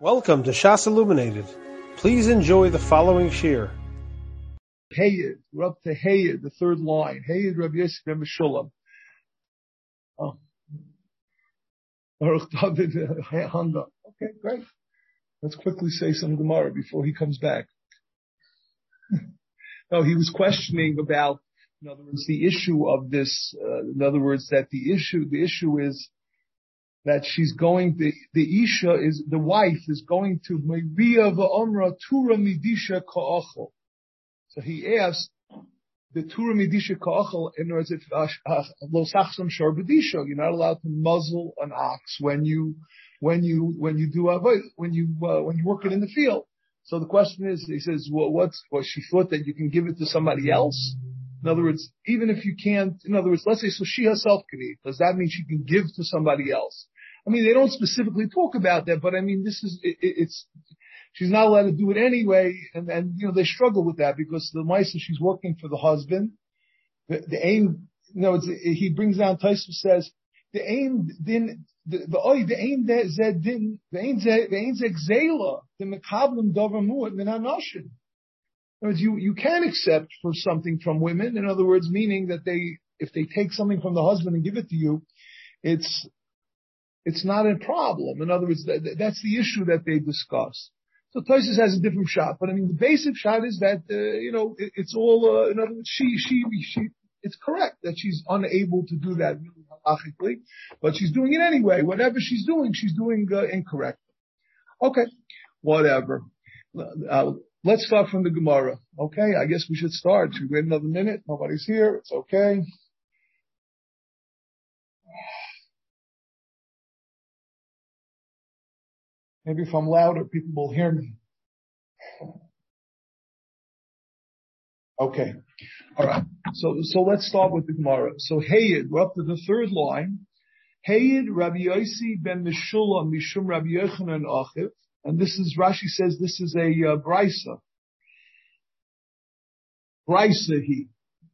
Welcome to Shas Illuminated. Please enjoy the following shir. Hayed, we're up to Hayed, the third line. Hayed Rabbi Yosef ben Meshulam. Oh. Baruch David up. Okay, great. Let's quickly say some Gemara before he comes back. no, he was questioning about, in other words, the issue of this, uh, in other words, that the issue, the issue is that she's going, the, the Isha is, the wife is going to Maria va'omra Tura Midisha Ka'achel. So he asked, the Tura Midisha Ka'achel, in other words, if, uh, uh, Lo Sachsam Shor B'disha, you're not allowed to muzzle an ox when you, when you, when you do, when you, uh, when you work it in the field. So the question is, he says, well, what's, she thought that you can give it to somebody else? In other words, even if you can't, in other words, let's say, so she herself can eat. Does that mean she can give to somebody else? I mean, they don't specifically talk about that, but I mean, this is, it, it's, she's not allowed to do it anyway. And, and, you know, they struggle with that because the mice she's working for the husband. The, the aim, you know, he brings down, Tyson says, the aim din, the, the, oh, the aim zed din, the aim zed, the aim zed zela, the mekablim dover mu'at min hanoshin. In words, you, you can accept for something from women. In other words, meaning that they, if they take something from the husband and give it to you, it's, it's not a problem. In other words, that, that's the issue that they discuss. So Tosis has a different shot, but I mean, the basic shot is that, uh, you know, it, it's all, uh, in other words, she, she, she, it's correct that she's unable to do that halachically, but she's doing it anyway. Whatever she's doing, she's doing uh, incorrectly. Okay, whatever. Uh, Let's start from the Gemara. Okay, I guess we should start. Should we wait another minute? Nobody's here. It's okay. Maybe if I'm louder, people will hear me. Okay. All right. So, so let's start with the Gemara. So Hayid, we're up to the third line. Hayid Rabbi Yossi ben Meshulam Mishum Rabbi Yochanan Achiv. And this is, Rashi says this is a uh, brisa. Brisa he.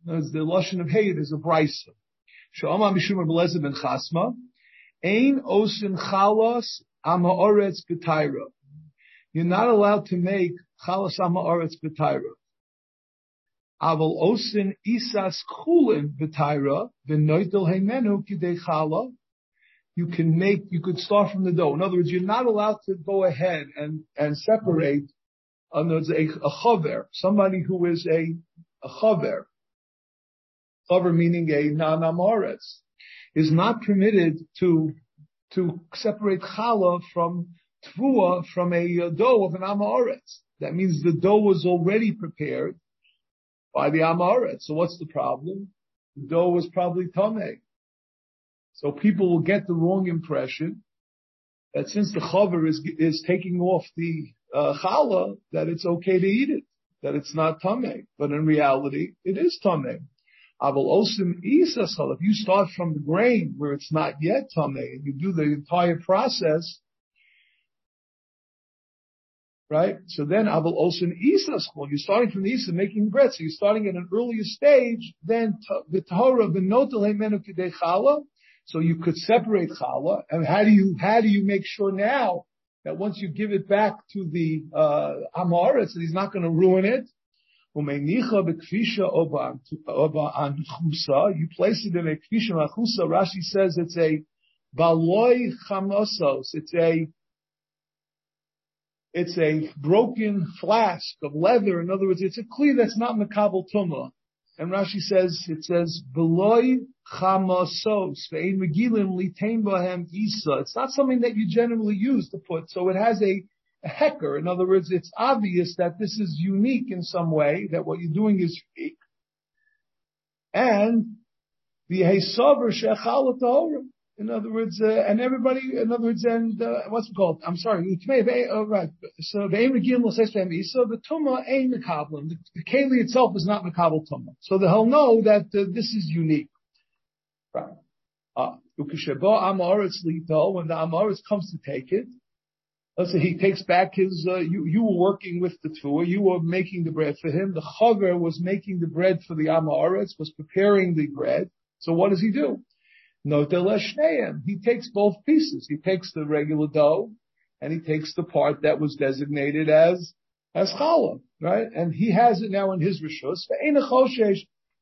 As the Lashon of Hayid is a brisa. Sha'ama Mishum Rabbi ben Chasma. Ein osin chalas amaoretz b'tayra. You're not allowed to make chalas amaoretz b'tayra. Aval osin isas chulin b'tayra v'noitel heimenu kidei chala you can make, you could start from the dough. In other words, you're not allowed to go ahead and, and separate, in other words, a, a chaver, somebody who is a, a chaver, chaver meaning a non-amoretz, is not permitted to, to separate challah from tvua from a dough of an amoretz. That means the dough was already prepared by the amoretz. So what's the problem? The dough was probably tameh. So people will get the wrong impression that since the chaver is, is taking off the uh, challah, that it's okay to eat it, that it's not tameh. But in reality, it is tameh. Aval osim isas If you start from the grain where it's not yet tameh and you do the entire process, right? So then aval osim isas You're starting from the isa, making bread. So you're starting at an earlier stage. Then the tahora benotel hemenu kidei challah you could separate challah. And how do you, how do you make sure now that once you give it back to the, uh, Amaretz, that he's not going to ruin it? You place it in a kfisha machusa. Rashi says it's a baloi chamosos. It's a it's a broken flask of leather. In other words, it's a kli that's not makabel tumah. And Rashi says, it says, Beloy chamasos, ve'ein bahem isa. It's not something that you generally use to put, so it has a, a hecker. In other words, it's obvious that this is unique in some way, that what you're doing is unique. And the Hesaver Shechal Torah. In other words, uh, and everybody, in other words, and uh, what's it called? I'm sorry, oh, right. So the to him, so the Tumah ain't Mekablim. The, the Keli itself is not Mekabel Tumah. So he'll know that uh, this is unique. Right. Uh, when the Amoritz comes to take it, let's say he takes back his, uh, you, you were working with the Tvua, you were making the bread for him, the Chaver was making the bread for the Amoritz, was preparing the bread. So what does he do? He takes both pieces. He takes the regular dough and he takes the part that was designated as as challah, right? And he has it now in his rishus.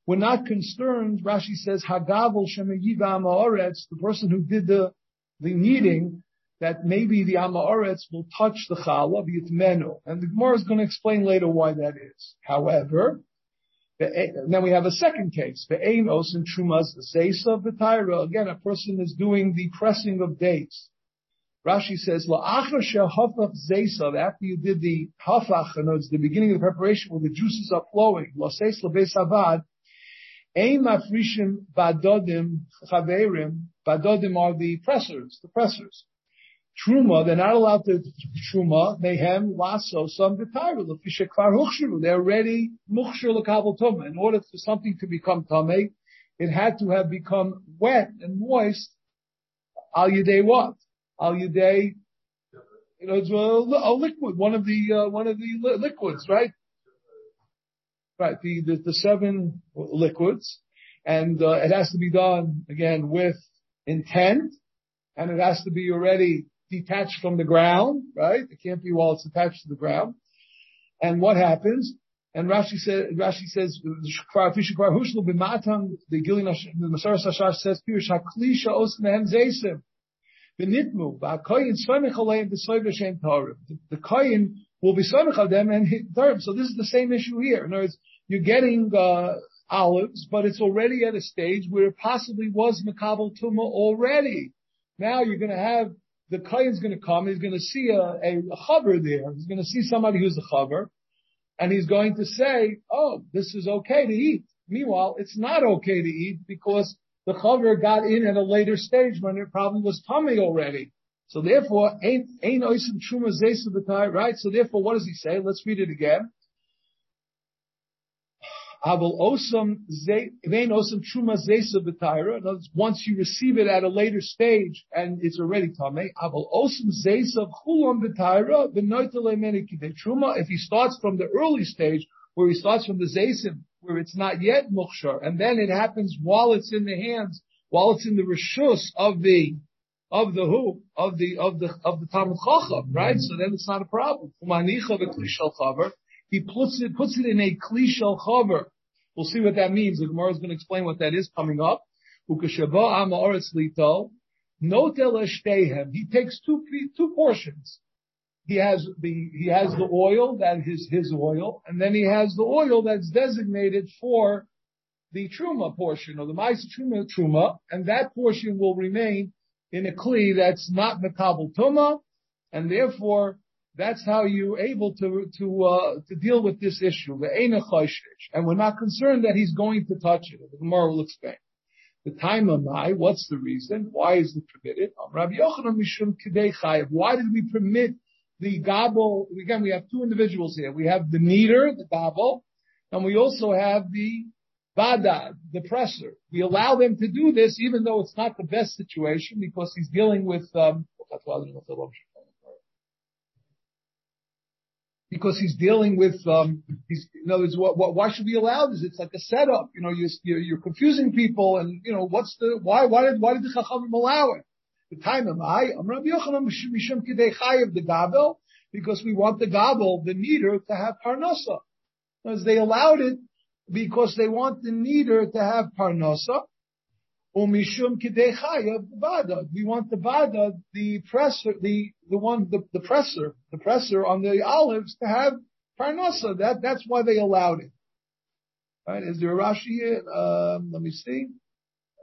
We're not concerned. Rashi says hagavel shemayiva the person who did the the kneading, that maybe the amaretz will touch the challah menu, and the Gemara is going to explain later why that is. However, then we have a second case. The ain osin trumas zeisa v'tayra. Again, a person is doing the pressing of dates. Rashi says, La'achar hafach zeisa, after you did the hafach, and it's the beginning of the preparation where the juices are flowing, La'seis lebeis avad, ein mafrishim badodim chaverim, badodim are the pressers, the pressers. Truma, they're not allowed to truma, mehem, lasso, some v'tayra, l'fishekvar huchshiru, they're already muchshir l'kabel tumah. In order for something to become tameh, it had to have become wet and moist, al yedei what? al yudei, you know, it's a, a, liquid, one of the uh, one of the li- liquids, right? Right, the, the, the seven liquids, and uh, it has to be done again with intent, and it has to be already detached from the ground, right? It can't be while it's attached to the ground. And what happens? And Rashi says, Rashi says, the Gilin, the Masaras Hashar says, Pirish. The, the kohen will be of them and hit So this is the same issue here. In other words, you're getting uh, olives, but it's already at a stage where it possibly was makabel tuma already. Now you're going to have the kohen's going to come. He's going to see a, a, a chaver there. He's going to see somebody who's a chaver, and he's going to say, "Oh, this is okay to eat." Meanwhile, it's not okay to eat because the chaver got in at a later stage when it probably was tummy already. So therefore, ain't ain't oisim truma zesa right? So therefore, what does he say? Let's read it again. Aval osam vein osam truma zesa b'tayra. In other words, once you receive it at a later stage and it's already truma. If he starts from the early stage, where he starts from the zaysim, where it's not yet mukshar, and then it happens while it's in the hands, while it's in the rishus of the of the who of the of the of the Talmud Chacham, right? So then it's not a problem. He puts it puts it in a klishal chaver. We'll see what that means. The Gemara is going to explain what that is coming up. He takes two two portions he has the he has the oil that is his oil, and then he has the oil that's designated for the truma portion or the mais truma truma, and that portion will remain in a kli that's not makabel tuma, and therefore that's how you're able to to uh, to deal with this issue. And we're not concerned that he's going to touch it. The Gemara will explain. The time of my, what's the reason? Why is it permitted? Why did we permit the gobble, again, we have two individuals here. We have the kneader, the gobble, and we also have the badad, the presser. We allow them to do this even though it's not the best situation because he's dealing with, um, because he's dealing with, um, he's, in other words, what, what, why should we allow this? It's like a setup. You know, you, you're, you're confusing people and, you know, what's the, why, why did, why did the Chachamim allow it? The time am I, I'm Rabbi Yochanan Mishum Kidei Chayev the Gabel, because we want the Gabel, the kneader, to have Parnasa. Because they allowed it because they want the kneader to have Parnasa. Umishum Chayev. We want the Bada, the presser, the, the one, the, the presser, the presser on the olives to have Parnasa. That, that's why they allowed it. Right? Is there a Rashi here? Um, let me see.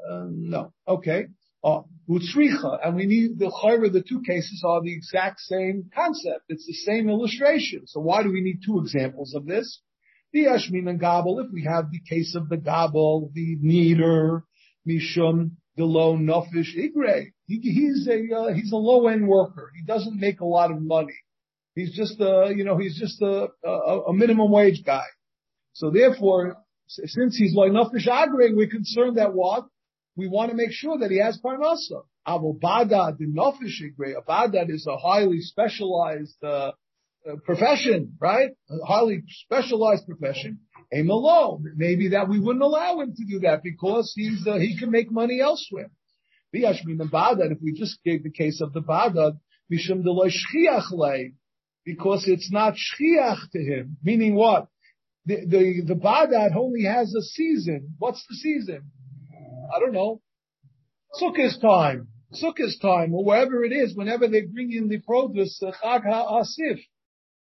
Uh, no. Okay. Oh, utzricha, and we need the chayra. The two cases are the exact same concept. It's the same illustration. So why do we need two examples of this? The Ashmin and Gabel. If we have the case of the Gabel, the kneader, mishum, the low nofish igre. He, he's a uh, he's a low end worker. He doesn't make a lot of money. He's just a you know he's just a, a, a minimum wage guy. So therefore, since he's low nofish agre, we're concerned that what we want to make sure that he has parnasa. Avobada, the nofish Abada is a highly specialized uh, uh, profession, right? A highly specialized profession. A malo. Maybe that we wouldn't allow him to do that because he's uh, he can make money elsewhere. If we just gave the case of the bada, mishum deloy shchiach because it's not shchiach to him. Meaning what? The, the, the Badat only has a season. What's the season? I don't know. Sukkot time. Sukkot time, or wherever it is, whenever they bring in the produce, uh, Chag HaAsif,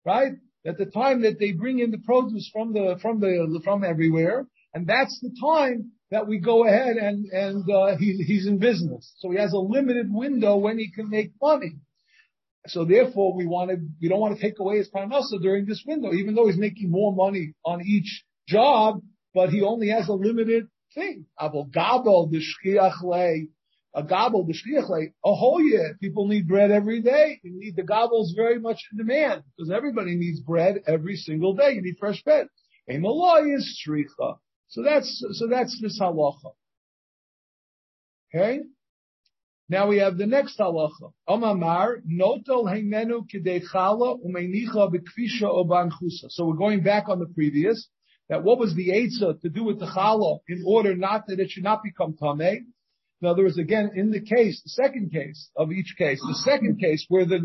right? At the time that they bring in the produce from the, from the, from everywhere, and that's the time that we go ahead and, and, uh, he, he's in business. So he has a limited window when he can make money. So therefore, we want to, we don't want to take away his parnasa during this window, even though he's making more money on each job, but he only has a limited thing. A gobble the shliach a whole year. People need bread every day. You need the gobbles very much in demand because everybody needs bread every single day. You need fresh bread. A malay is shricha. So that's so that's this halacha. Okay. Now we have the next halacha. Omamar notol heimenu kidechala umenicha bekfisha obanchusa. So we're going back on the previous. That what was the eitzah to do with the challah in order not that it should not become tameh. In other words, again, in the case, the second case of each case, the second case where the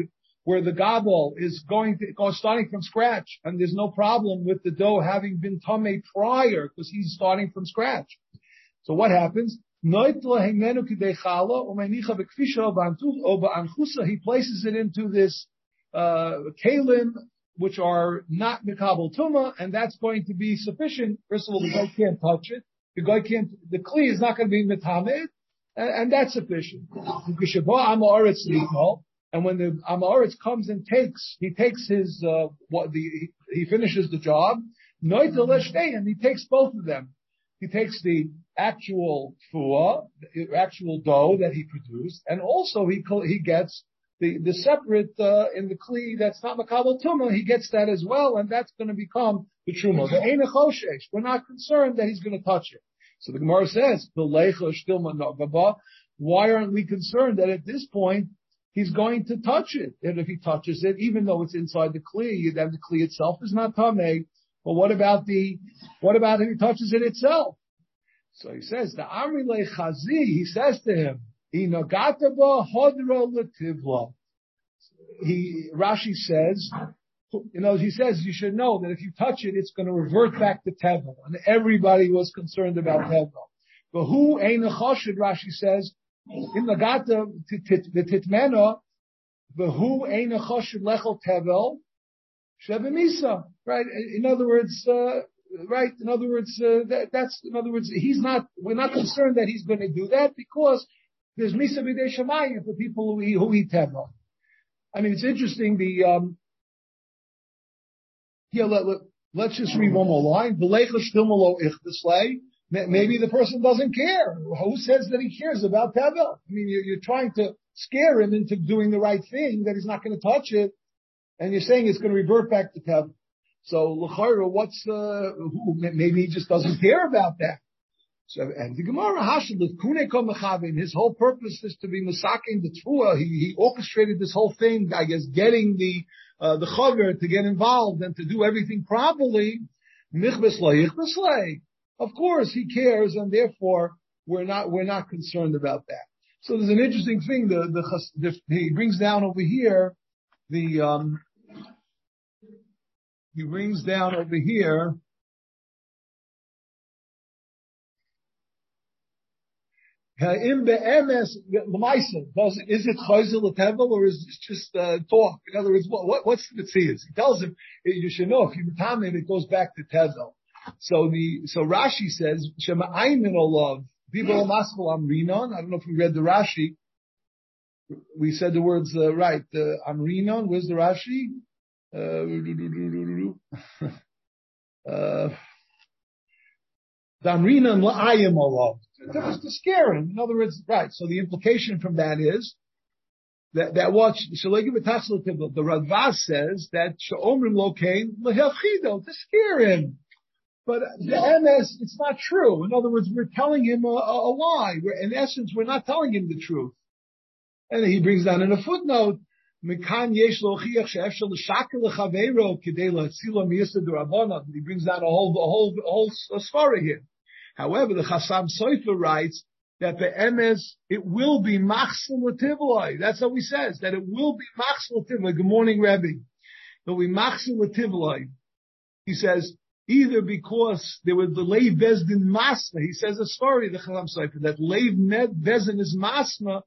where the gobble is going to go starting from scratch, and there's no problem with the dough having been tame prior because he's starting from scratch. So what happens? He places it into this uh, kalim, which are not mikabel tuma, and that's going to be sufficient. First of all, the guy can't touch it. The guy can't. The kli is not going to be mitamed, and, that's sufficient. And when the Amoritz comes and takes, he takes his, uh, what the, he finishes the job, and he takes both of them. He takes the actual fua, the actual dough that he produced, and also he, he gets the, the separate, uh, in the kli that's not makabel tuma, he gets that as well, and that's going to become the truma. The we're not concerned that he's going to touch it. So the Gemara says, why aren't we concerned that at this point he's going to touch it. And if he touches it, even though it's inside the kli, then the kli itself is not tameh. But what about the, what about if he touches it itself? So he says, the Amri Chazi, he says to him, he Rashi says, you know, he says you should know that if you touch it, it's going to revert back to tevel, and everybody was concerned about tevel. But who ain't? Rashi says in the Gata, the Titmena, but who ain't a choshev lechel tevel, shevimisa. Right? In other words, uh, right? In other words, uh, that, that's in other words, he's not. We're not concerned that he's going to do that because there's misa b'dei shemayim for people who eat, who eat tevel. I mean, it's interesting. The um, yeah, let, let, us just read one more line. Maybe the person doesn't care. Who says that he cares about Tevel? I mean, you're, you're trying to scare him into doing the right thing, that he's not going to touch it, and you're saying it's going to revert back to Tevel. So, L'chayra, what's, uh, who, maybe he just doesn't care about that. So, and the Gemara Hashim, his whole purpose is to be masaking the Tvua. He, he orchestrated this whole thing, I guess, getting the, uh, the Chaver to get involved and to do everything properly. Of course, he cares, and therefore we're not we're not concerned about that. So there's an interesting thing. The the, the he brings down over here the um, he brings down over here. Is it chayzel tevel or is it just uh, talk? In other words, what, what what's the mitzias? He tells him you should know if you it, it goes back to tevel. So the so Rashi says Shema Aymin Olav Bibo Maskal Amrinon. I don't know if we read the Rashi. We said the words uh, right. The uh, Amrinon. Where's the Rashi? Uh, the Amrinon La'ayim Olav. To scare him. In other words, right. So the implication from that is that that what the Radvaz says that Shomrim Lokain Lehelchido to scare him. But the MS, it's not true. In other words, we're telling him a, a, a lie. We're, in essence, we're not telling him the truth. And he brings down in a footnote, He brings down a whole, a whole, a story here. However, the Chassam Sofer writes that the emes, it will be machsel lativlai. That's how he says, that it will be machsel lativlai. Good morning, Rebbe. Will be machsel lativlai. He says, either because there was the Leiv Bezdin Masna, he says a story, the Chassam Sofer, that Leiv Bezdin is Masna,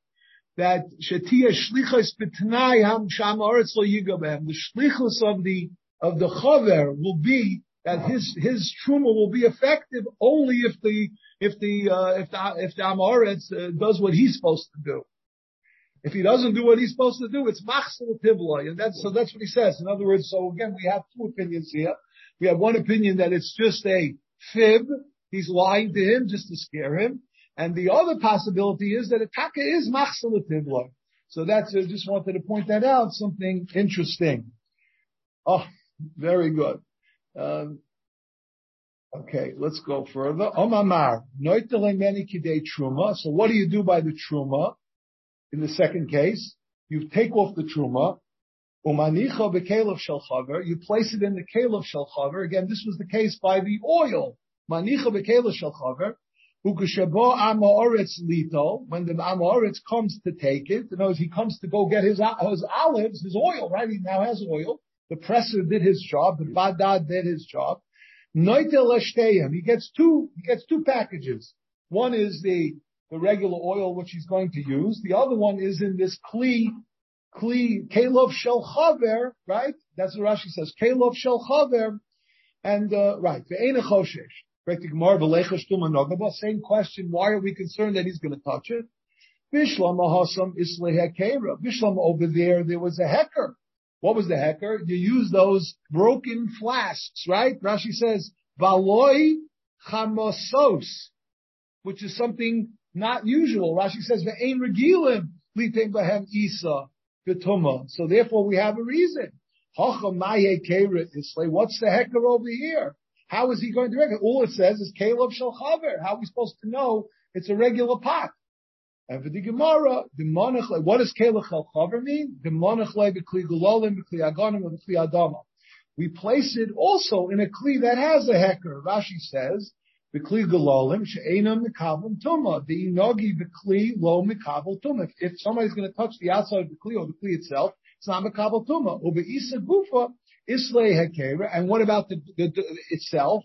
that Shatia Shlichos B'tnai Ham Sham Aretz Lo Yigabem. The Shlichos of the, of the Chaver will be that his, his Truma will be effective only if the, if the, uh, if the, if the Amoritz uh, does what he's supposed to do. If he doesn't do what he's supposed to do, it's machsel tivla, and that's so that's what he says. In other words, so again, we have two opinions here. We have one opinion that it's just a fib; he's lying to him just to scare him, and the other possibility is that Ataka is machsel tivla. So that's I just wanted to point that out. Something interesting. Oh, very good. Um, okay, let's go further. Omamar, truma. So what do you do by the truma? In the second case, you take off the truma. Umanicha bekelev shel You place it in the kelev shel Again, this was the case by the oil. Manicha bekelev shel chaver. Ukashabo amoritz lito. When the amoritz comes to take it, in other words, he comes to go get his, his olives, his oil, right? He now has oil. The presser did his job. The badad did his job. He gets two, he gets two packages. One is the, the regular oil which he's going to use. The other one is in this kli, kli, kelov shel chaver, right? That's what Rashi says. Kelov shel chaver. And, uh, right. Ve'ena choshesh. Same question. Why are we concerned that he's going to touch it? Bishlam ahasam islehekera. Bishlam over there, there was a hecker. What was the hecker? You use those broken flasks, right? Rashi says, valoi chamosos, which is something not usual. Rashi says, ve'ein regilim litem bahem isa betuma. So therefore we have a reason. What's the hecker over here? How is he going to reckon? All it says is Caleb shall Shalchaver. How are we supposed to know it's a regular pot? And for the Gemara, the monach, what does Kelech El Chaver mean? The monach b'kli gulolim, b'kli agonim, and b'kli adama. We place it also in a kli that has a hecker. Rashi says, b'kli gulolim, she'enam mikabel tuma. The inogi b'kli lo mikabel tuma. If somebody's going to touch the outside of the kli or the kli itself, it's not mikabel tuma. Ube'isa gufa, islay hekera. And what about the, the, the itself?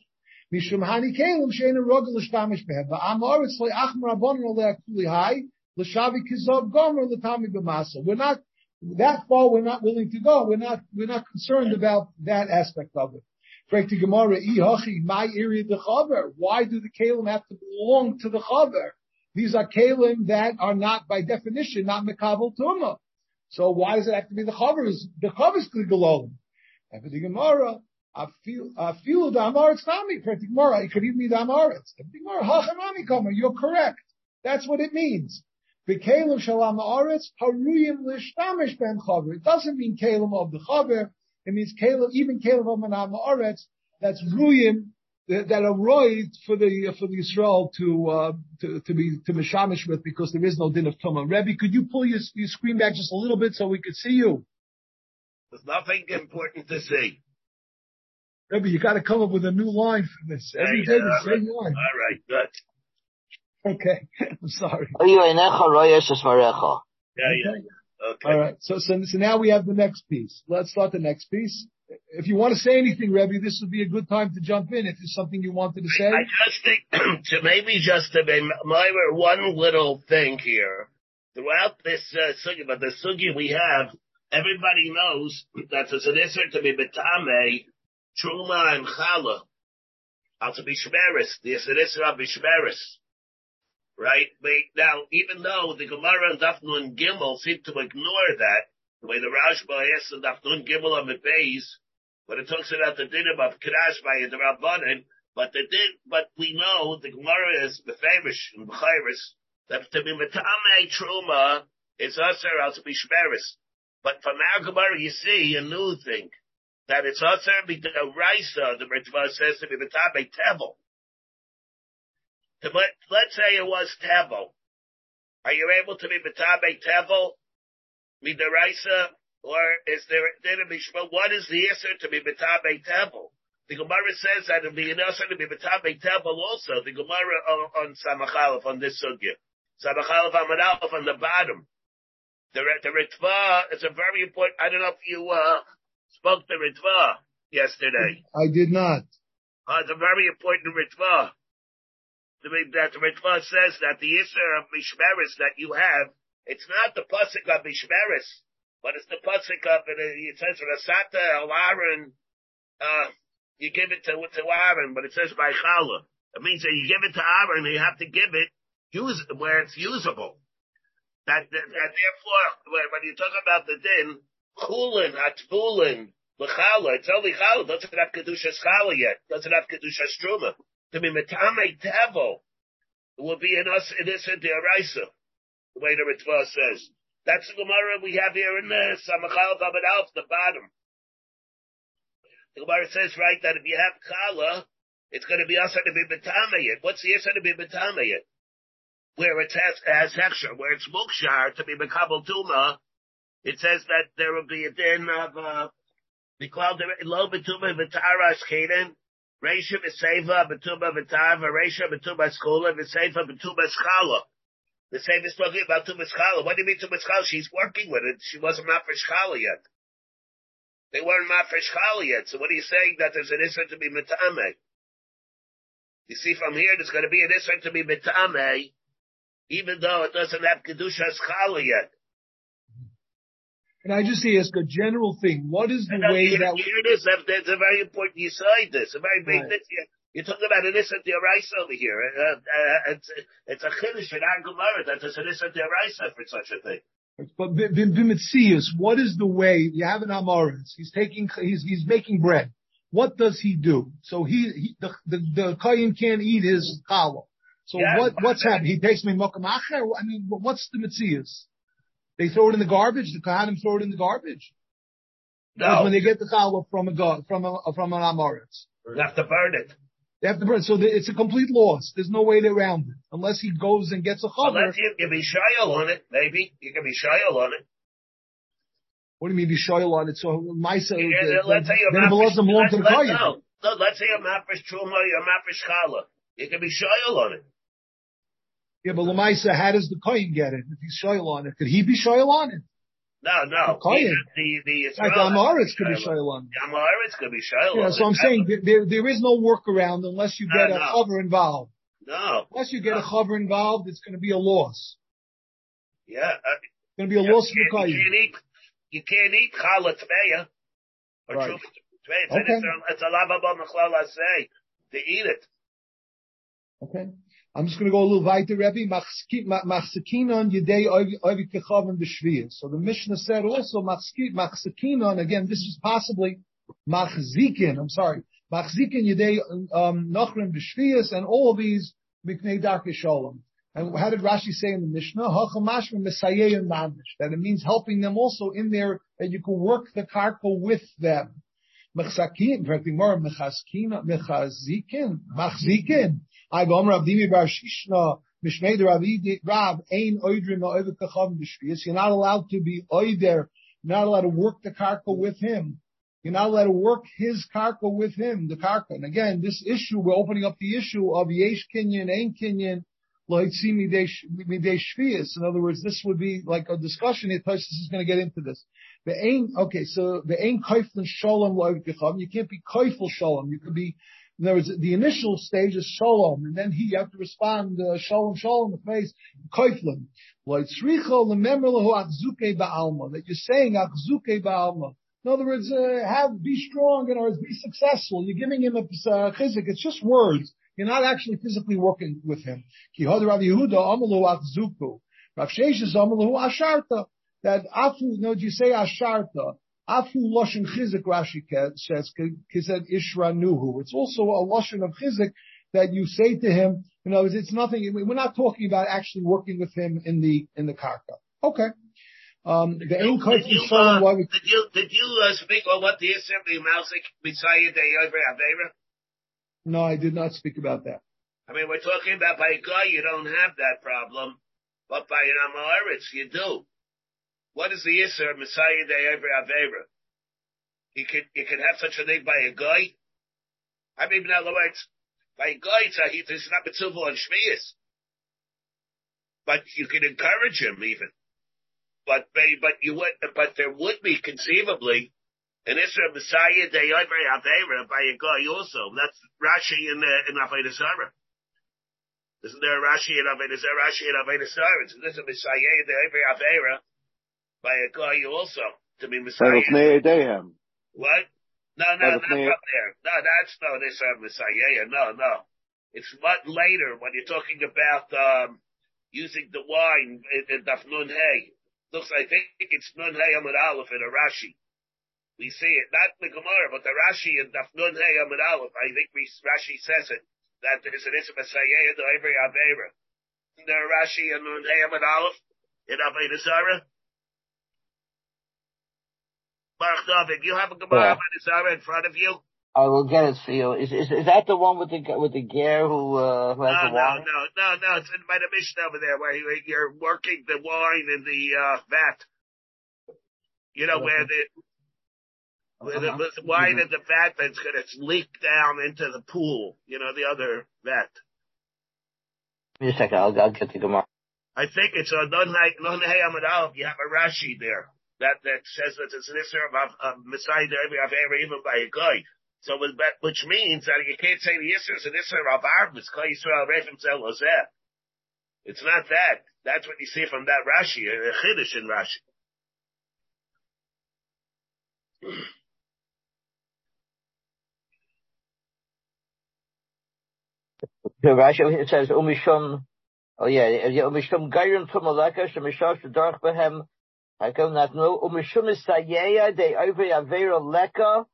Mishum hani kelim sheina rogel l'shtamish behem. Va'amor it's like achmer abon oleh hai l'shavi kizov gomer l'tami b'masa. We're not that far. We're not willing to go. We're not. We're not concerned about that aspect of it. Correct to Gemara, my area the chaver. Why do the kalim have to belong to the chaver? These are kalim that are not, by definition, not mekabel tuma. So why does it have to be the chaver? The chaver is kligalom. And for the Gemara, Feel, the Amaretz Nami, Gemara, it could even be the Amaretz. Gemara, Hachanami Kama, you're correct. That's what it means. Bekalim Shalom Amaretz, Haruyim Lishtamish Ben Chaver. It doesn't mean Kalim of the Chaver. It means Kalim, even Kalim of Manam Amaretz, that's Ruyim, that, are roid for the, for the Israel to, uh, to, to be, to Mishamish with because there is no din of Tumah. Rebbe, could you pull your, your screen back just a little bit so we could see you? There's nothing important to see. Rebbe, you got to come up with a new line for this. Every day the same line. All right, good. Okay, I'm sorry. Yeah, yeah. Okay. All right. So, so, so now we have the next piece. Let's start the next piece. If you want to say anything, Rebbe, this would be a good time to jump in. If there's something you wanted to say. I just think to maybe just to be my one little thing here throughout this uh, sugi, but the sugi we have, everybody knows that it's an isser to be betame Truma and Chala are to be Shmeris. The are Bishmeris. Right? Now, even though the Gemara and Dafnun Gimel seem to ignore that, the way the Rashba asks in Dafnun Gimel on the base, it talks about the dinim of Kirash by the Rabbanim, but the din, but we know the Gemara is Beferish and Bechiris, that to be Metame Truma is also to be Shmeris. But from our Gemara, you see a new thing that it's because Raisa, the Ritva says to be the Tabe Tevel. Let, let's say it was Tevel. Are you able to be Betabe Tevel? Midaraisa? Or is there, then what is the answer to be Betabe Tevel? The Gemara says that it'll be an answer to be Betabe Tevel also. The Gemara on, on Samachalaf on this sugya. Samachal Vamadalf on the bottom. The, the Ritva is a very important, I don't know if you, uh, spoke to Ritva yesterday. I did not. Uh, it's a very important Ritva. The, that the Ritva says that the Isser of Mishmeris that you have, it's not the Pasuk of Mishmeris, but it's the Pasuk of, it says Rasata El Aaron, uh, you give it to, to Aaron, but it says by Chala. It means that you give it to Aaron, and you have to give it use, where it's usable. That, that, that therefore, when you talk about the din, chulin, atfulin, lechala, it's only chala, doesn't have kedusha chala yet, doesn't have kedusha struma. To be metame it will be in us innocent deraisa, the way the Ritva says. That's the Gemara we have here in the Samachal Vavid Alf, the bottom. The Gemara says, right, that if you have chala, it's going to be also to be betameyit. What's the answer to be betameyit? where it has, has hechsher, where it's mukshar to be mekabel tuma, it says that there will be a din of, uh, Miklal lo betuma v'tarash keden, Reisha v'seiva betuma v'tava, Reisha betuma skula, v'seiva betuma skala. The same is talking about Tumas Chala. What do you mean Tumas Chala? She's working with it. She wasn't not yet. They weren't not yet. So what are you saying that there's an Isra to be Mitame? You see from here, there's going to be an Isra to be Mitame, even though it doesn't have Kedusha Chala yet. Can I just ask a general thing? What is the way here, that here it is. There's a very important you side this. A very big Right. this. You're talking about an Issa Deraisa over here. Uh, uh, it's, it's a Kiddush in our Gemara that there's an Issa Deraisa for such a thing. But b- b- what is the way you have an Amoritz? He's taking, he's, he's making bread. What does he do? So he, he the, the, the Kayin can't eat his challah. So Yeah. what, what's happening? He takes me mokamacher? I mean, what's the Mitzias? They throw it in the garbage. The Kohanim throw it in the garbage. No, when they get the challah from a god, from a, from an Amoritz. They have to burn it. They have to burn. it. So the, it's a complete loss. There's no way around it. Unless he goes and gets a chaver. Unless you can be shayel on it, maybe. You can be shayel on it. What do you mean be shoyal on it? So Maisa, Yeah, let's say you're then it belongs belong to the let's- No, let's say you're mafish truma, you're mafish chala. You can be shayel on it. Yeah, but Lamaisa, how does the Kohen get it? If he's shoyal on it, could he be shoyal on it? No, no. The Kohen. The, the, the Like the Amoritz could be shoyal on it. The Amoritz could be shayel Yeah, on so. I'm saying there, there is no workaround unless you No, get a no. cover involved. No. Unless you get a cover involved, it's going to be a loss. Yeah. Uh, It's going to be a you, loss for the can't, you Kohen. can't eat, you can't eat chala tmeya. Or Right. Okay. it's, a- it's a mechlala say to eat it. Okay. I'm just going to go a little weiter, Rebbe. Machsekinon yedei ovi kechavim b'shviyas. So the Mishnah said also machsekinon, again, this is possibly machzikin, I'm sorry, machzikin yedei um, nochrim b'shviyas, and all these miknei darke shalom. And how did Rashi say in the Mishnah? Hachamashma mesayeyim mamish. That it means helping them also in there, that you can work the karka with them. Mechsakin, in fact, the Gemara, mechaskina, mechazikin, machzikin. I go Rav Dimi Bar Shishna, Mishmei Rav Ein Oidrim Oiv Kachav B'Shviyas. You're not allowed to be Oider. You're not allowed to work the karka with him. You're not allowed to work his karka with him, the karka. And again, this issue, we're opening up the issue of Yesh Kinyan, Ein Kinyan, Loitzi Midei. In other words, this would be like a discussion. It this is going to get into this. The ain, okay, so the ain kaiflin shalom loiv. You can't be kaifel shalom. You could be, in other words, the initial stage is shalom, and then he, you have to respond, uh, shalom, shalom, the achzuke ba'alma. That you're saying achzuke ba'alma. In other words, uh, have, be strong, in other words, be successful. You're giving him a uh, chizik. It's just words. You're not actually physically working with him. That afu, no, do you say asharta? Afu loshen chizik Rashi says, kized ishra nuhu. It's also a loshen of chizik that you say to him, you know, it's nothing, we're not talking about actually working with him in the, in the karka. Okay. Um, the Did you, did you, uh, why we- did you, did you uh, speak on what the assembly Mausik Mesayea Day Avera? no, I did not speak about that. I mean, we're talking about by guy, you don't have that problem, but by an Amoritz, you do. What is the Isser Mesayea de Avera? He could, you could have such a thing by a guy. I mean, in other words, by a guy, it's, a, it's not Mitzvah on Shmias. but you can encourage him even. But but you would, but there would be conceivably an Israel Mesayea de Avera by a guy also. That's Rashi in the in Zarah. Isn't there a Rashi in Zarah? Rashi in Avodah Zarah. So this is Messiah de Avera by a guy also to be Mesayea. What? No, no, not from there. No, that's no this uh, Mesayea. No, no. It's much later when you're talking about um, using the wine in, in Daf Nun Hey. Looks, I think it's Nun Hay Amud Aleph in a Rashi. We see it, not the Gemara, but the Rashi in Daf Nun Hey Amud Aleph. I think we, Rashi says it, that there's an Isra Mesayea to every Avera. Isn't there a Rashi in Nun Hey Amud Aleph in Avodah David, you have a Gemara yeah. Avodah in front of you? I will get it for you. Is is, is that the one with the with the ger who uh, who has no, the wine? No, no, no, no. It's in by the mission over there where you're working the wine in the uh, vat. You know where the where the, the wine in the vat that's going to leak down into the pool. You know the other vat. Give me a second. I'll, I'll get the Gemara. I think it's a non non Amad You have a Rashi there that that says that it's an Isra of, of Mesayea even by a guy. So, which means that you can't say the Yisr is an Isra of Arvis, Kol Yisrael Refim Zelozeh. It's not that. That's what you see from that Rashi, a Chiddush in Rashi. The Rashi says Umishum. Oh yeah, Umishum Gayrim Tumaleka Shemishash Darch Behem. I come not know Umishum Isayeya De Avera Leka.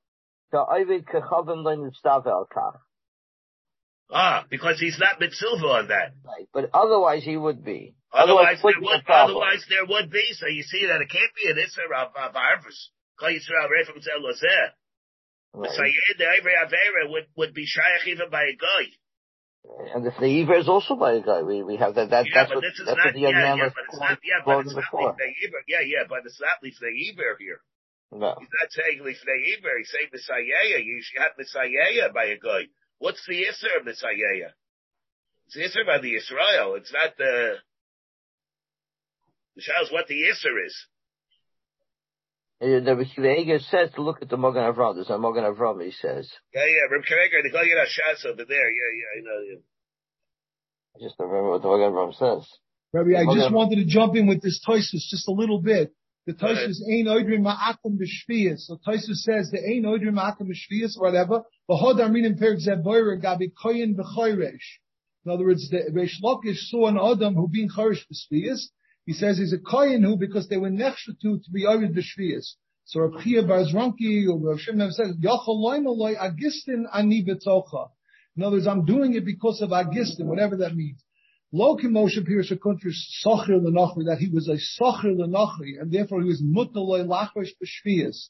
Ah, because he's not mitzvah on that. Right, but otherwise he would be. Otherwise, otherwise there would, otherwise there would be. So you see that it can't be an Isra of, of Arvus. Kol Yisrael Refim Zel Lozeh. The Ivory Avera would, would be Shaykh even by a guy. And the Iver is also by a guy, we, we have that, that, yeah, that's but what, this is that's not, what the young yeah, man yeah, was but it's not, yeah, but it's not the Yeah, yeah, but it's not the Iver here. No. He's not saying Lifnei Iber, he's saying Mesayea. You have Mesayea by a guy. What's the Isser of Mesayea? It's the Isser by the Israel. It's not the, the shows what the Isser is. And the Rebbe says to look at the Mogan Avram. There's a Mogan Avram, he says. Yeah, yeah, Rebbe Kiveger, they call you Shas over there. Yeah, yeah, I know you. I just don't remember what the Mogan Avram says. Rabbi, I just wanted to jump in with this Toysus just a little bit. The Tosus ain't oidrim ma'akim b'shviyas. So Tosus says the ain't oidrim ma'akim b'shviyas, whatever. V'hod arminim perik zeboyer gabi koyin b'choyresh. In other words, the Reish Lakish saw an Adam who being chorish b'shviyas. He says he's a kohen who, because they were nechshu to, to be oid b'shviyas. So Rav Chia Barzranki or Rav Shimon says, Yachal loy agistin ani betocha. In other words, I'm doing it because of agistin, whatever that means. Lo Moshe Pirush Kuntrish Socher Lenachri, that he was a Socher Lenachri, and therefore he was Mutaloi Lachrish B'Shvias.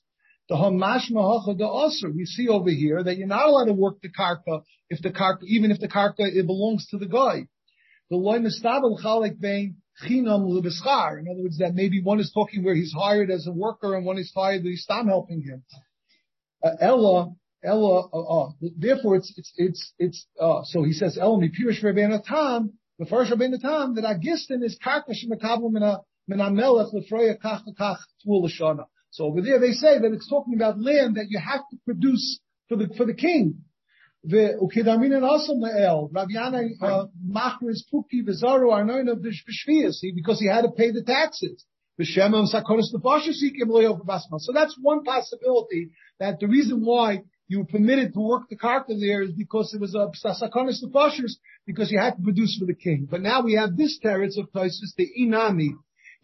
The Hamash Mahacha the Osir. We see over here that you're not allowed to work the karka if the karka, even if the karka it belongs to the guy. The loy mistabel chalik bein chinam lebeschar. In other words, that maybe one is talking where he's hired as a worker and one is hired that he's stam helping him. Uh, Ella, Ella, uh, uh, therefore it's, it's, it's, it's, uh, so he says, Ella mi pirish tam, the first Rabbeinu Tam that Agistin is karkash mekabel mina mina melech lefreya kach kach. So over there they say that it's talking about land that you have to produce for the for the king. Uh, because he had to pay the taxes. So that's one possibility that the reason why you were permitted to work the karka there is because it was uh, a sasakonis nefashers, because you had to produce for the king. But now we have this teretz of Taisus, the inami.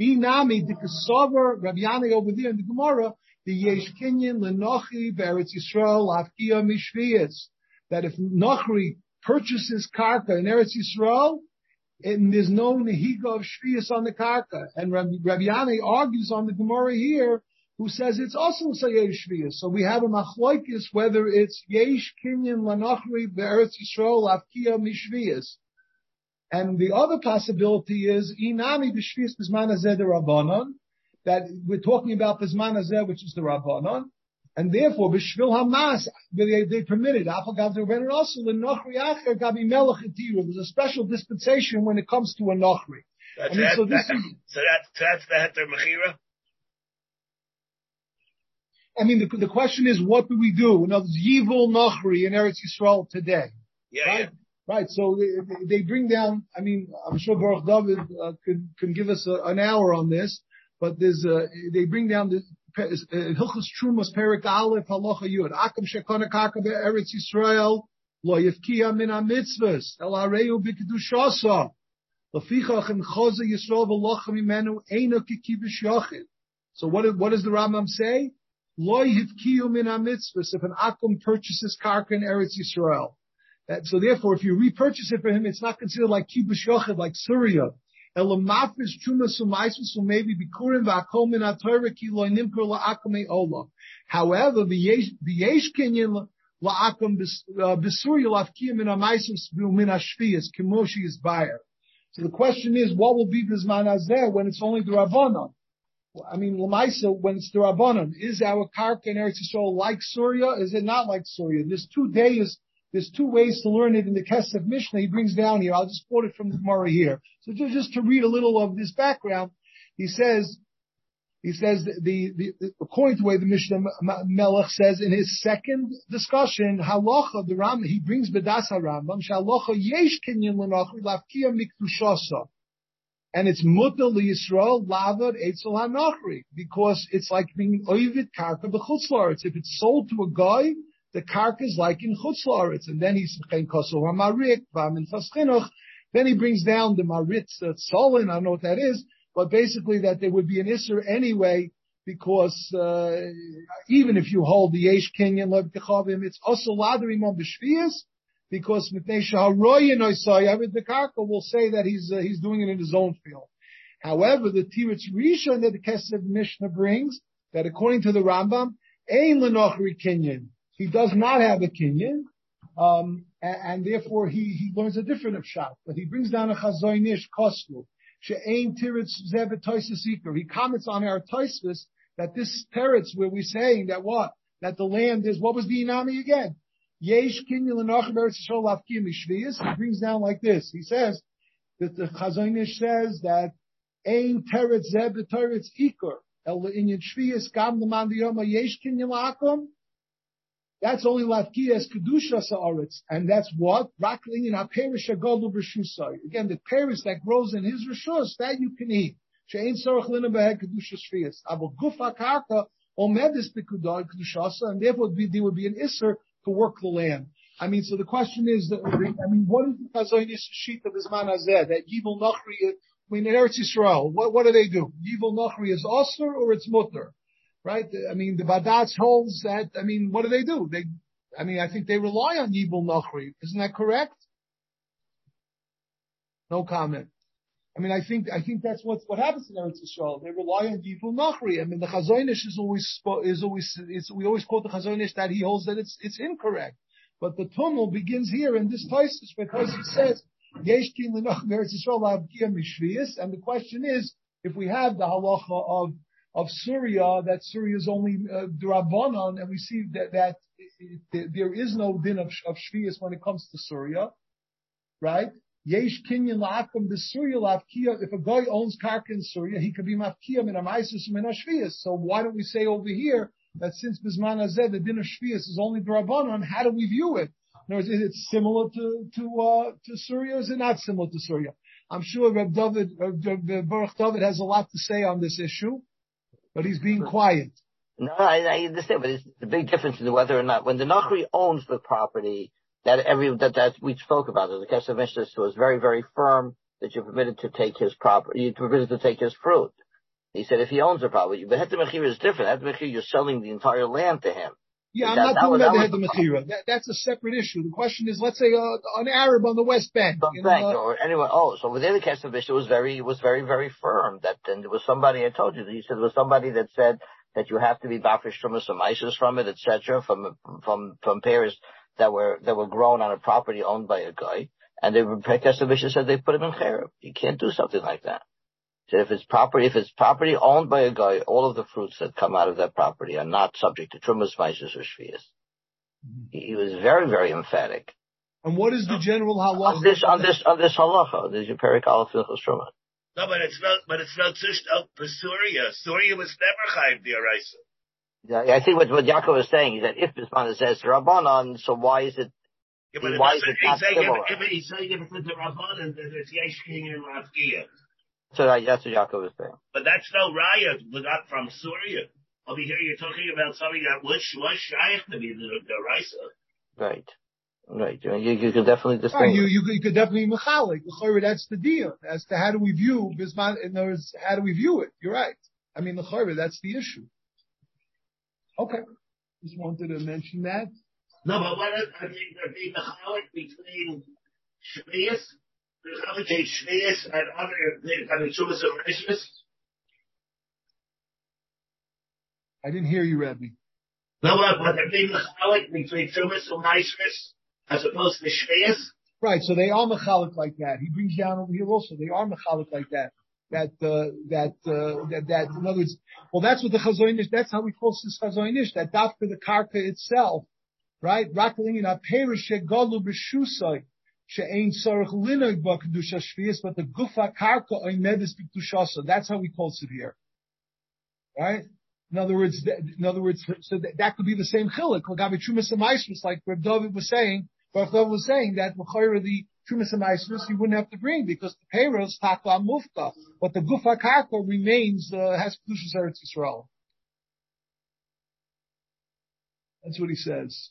Inami, the kasover, Rabbi Yanai over there in the Gemara, the yesh kinyan lenochi beretz Yisrael afkia mishviyas. That if Nochri purchases karka in Eretz Yisrael, and there's no nehiga of shviyas on the karka. And Rabbi, Rabbi Yanai argues on the Gemara here who says it's also Sayesh Shviyas. So we have a machloikis whether it's Yesh Kinyan Lanachri Be'eretz Yisrael Avkiya Mishviyas. And the other possibility is Inami B'Shviyas Bizman Azeh the Rabbanon, that we're talking about Bizman Azeh, which is the Rabbanon, and therefore B'Shvil Hamas, they, they permitted, Afagav the also, the Nochri Acher Gabi Melech There's a special dispensation when it comes to a Nochri. That's I mean, that, so this that, is- so that, so that's the heter mechira. I mean, the, the question is, what do we do? In other words, Yivul Nachri in Eretz Yisrael today. Yeah, right? yeah. Right. So they, they bring down, I mean, I'm sure Baruch David uh, can, can give us a, an hour on this, but there's, uh, they bring down the, Trumas Perik Aleph Halacha Yud. Akum Shekona Kaka Eretz Yisrael, Lo Min HaMitzvahs, El Yisrael V'Locha Mimenu. So what, what does the Rambam say? Lo Yevkiya Min HaMitzvahs, if an Akum purchases Karka in Eretz Yisrael. That, so therefore, if you repurchase it for him, it's not considered like kibush yochid, like Surya. However, the yesh kinyan la'akom b'surya uh, lafkiyam min amaisus min ashviyas kimoshi is buyer. So the question is, what will be bisman azeh when it's only the rabbanon? I mean, Lamaisa, when it's the Rabbanon, is our karka in Eretz Yisrael like Surya? Is it not like Surya? There's two days, there's two ways to learn it in the Kesef Mishnah he brings down here. I'll just quote it from the Gemara here. So just, to read a little of this background, he says, he says the, the, the according to the way the Mishnah Melech says in his second discussion, halacha the Ram he brings bedasa Rambam shalocha yesh kinyan l'nachri lafkia miktushasa, and it's mutter liyisrael lavad etzel hanachri because it's like being oivid karka b'chutzlaretz. If it's sold to a guy, the karka is like in chutzlaretz, and then he's kosel hamarik v'amin faschinuch. Then he brings down the maritz uh, solin. I don't know what that is but basically that there would be an isser anyway, because uh, even if you hold the yesh kenyan lev techavim, it's also ladrim on b'shvias, because mitnei shaharoyin oisayavid the karka will say that he's uh, he's doing it in his own field. However, the tiritz rishon that the Kesef Mishnah brings that according to the Rambam, ein lenochri kenyan, he does not have a kenyan. Um, and, and therefore he, he learns a different shot, but he brings down a chazoinish koslu. She'ain tiritz ikar. He comments on our toisus that this teretz where we're saying that what? That the land is, what was the inami again? Yesh kinyan l'nochem eretz yisrael lafkim. He brings down like this. He says that the Chazonish says that ain teretz zebet teretz ikar. El inyan shviyas gam l'man diyoma yesh kinyan la'akum. That's only lafkiyas kedusha sa'aretz, and that's what rakling in aperish agodu b'shusay. Again, the peris that grows in his rishus that you can eat. She'ain sorach lina behe kedusha shviyas. Abo gufa karka omedis b'kudai kedushasa, and therefore there would be an isser to work the land. I mean, so the question is, that, I mean, what is the kazoinis sheet of Isman Hazeh that Yivul Nachri? I mean, in Eretz Yisrael, what what do they do? Yivul Nachri is osir or it's mutter? Right? I mean, the Badatz holds that, I mean, what do they do? They, I mean, I think they rely on Yibul Nachri. Isn't that correct? No comment. I mean, I think, I think that's what, what happens in Eretz Yisrael. They rely on Yibul Nachri. I mean, the Chazonish is always, is always, it's, we always quote the Chazonish that he holds that it's, it's incorrect. But the tumult begins here in this Taisus where he says, Yesh kin l'nach Eretz Yisrael la'abkia mishviyas. And the question is, if we have the halacha of of Syria, that Syria is only uh, and we see that, that it, it, there is no din of, of Shvias when it comes to Syria, right? Yesh kinyan la'akum b'Syria la'avkiya. If a guy owns karka in Syria, he could be mafkiya min amaisus min ashvias. So why don't we say over here that since Bisman Hazeh, the din of Shvias is only Drabanan, how do we view it? In other words, is it similar to, to, uh, to Syria? Is it not similar to Syria? I'm sure Reb David, Reb Baruch David has a lot to say on this issue but he's being quiet. No, I, I understand, but it's the big difference in whether or not when the Nachri owns the property that every that that we spoke about. The Kesef Mishnah was very very firm that you're permitted to take his property, you're permitted to take his fruit. He said if he owns the property, but Het is different. Het you're selling the entire land to him. Yeah, I'm That- not that talking was- about the that head of the Mechira. That, that's a separate issue. The question is, let's say uh, an Arab on the West Bank. Some you know, uh, or anyone. Oh, so within the Kesef Mishnah was very was very very firm that and there was somebody I told you he said there was somebody that said that you have to be bafish from some ISIS from it, etc. From from from pears that were that were grown on a property owned by a guy, and they were Kesef said they put him in cherub. You can't do something like that. So if it's property, if it's property owned by a guy, all of the fruits that come out of that property are not subject to trumas, mices, or shvias. Mm-hmm. He, he was very, very emphatic and what is the general on halacha? this, on this, on this halacha. There's your perik aleph Truma. No, but it's not, but it's not just oh, out for Surya. Surya was never Chayiv Dioraisa. Yeah, I think what, what Yaakov is saying is that if Bisman says Rabbanon, so why is it, Yeah, but why is it not he's saying similar? if, if he's saying if it's a Rabbanan, then it's Yesh King and Rafkiya. So that, that's what Yaakov is saying. But that's no raya we got uh, from Surya. Over here you're talking about something that was, was Shaykh to be the, the Raisa. Right. Right. You, you can definitely Right, distinguish. you, you, could- you could definitely mechalik. L'chayra, That's the deal as to how do we view bisman. In other words, how do we view it? You're right. I mean, l'chayra, that's the issue. Okay, just wanted to mention that. No, but what is, I think there being the chalik between Shmias, there's chalik between Shmias and other, I mean, Shumas and Rishmas. I didn't hear you, Rabbi. No, but, but there being the chalik between Shumas and Rishmas as opposed to Shmias. Right, so they are mechalik like that. He brings down over here also. They are mechalik like that. That uh, that uh, that that in other words, well, that's what the chazonish. That's how we call this chazonish. That dafka the karka itself, right? Rakalingin aperish shegalu b'shusay she'ain sarach linoy b'kedusha shvius, but the gufa karka oimedis b'kedushasa. That's how we call it here, right? In other words, in other words, so that, that could be the same chilik. Lagabi trumas and like Reb David was saying. Reb David was saying that L'chayra, the trumas and you wouldn't have to bring because the payroll's takla mufta, but the gufa karka remains uh, has kedushas eretz Yisrael. That's what he says.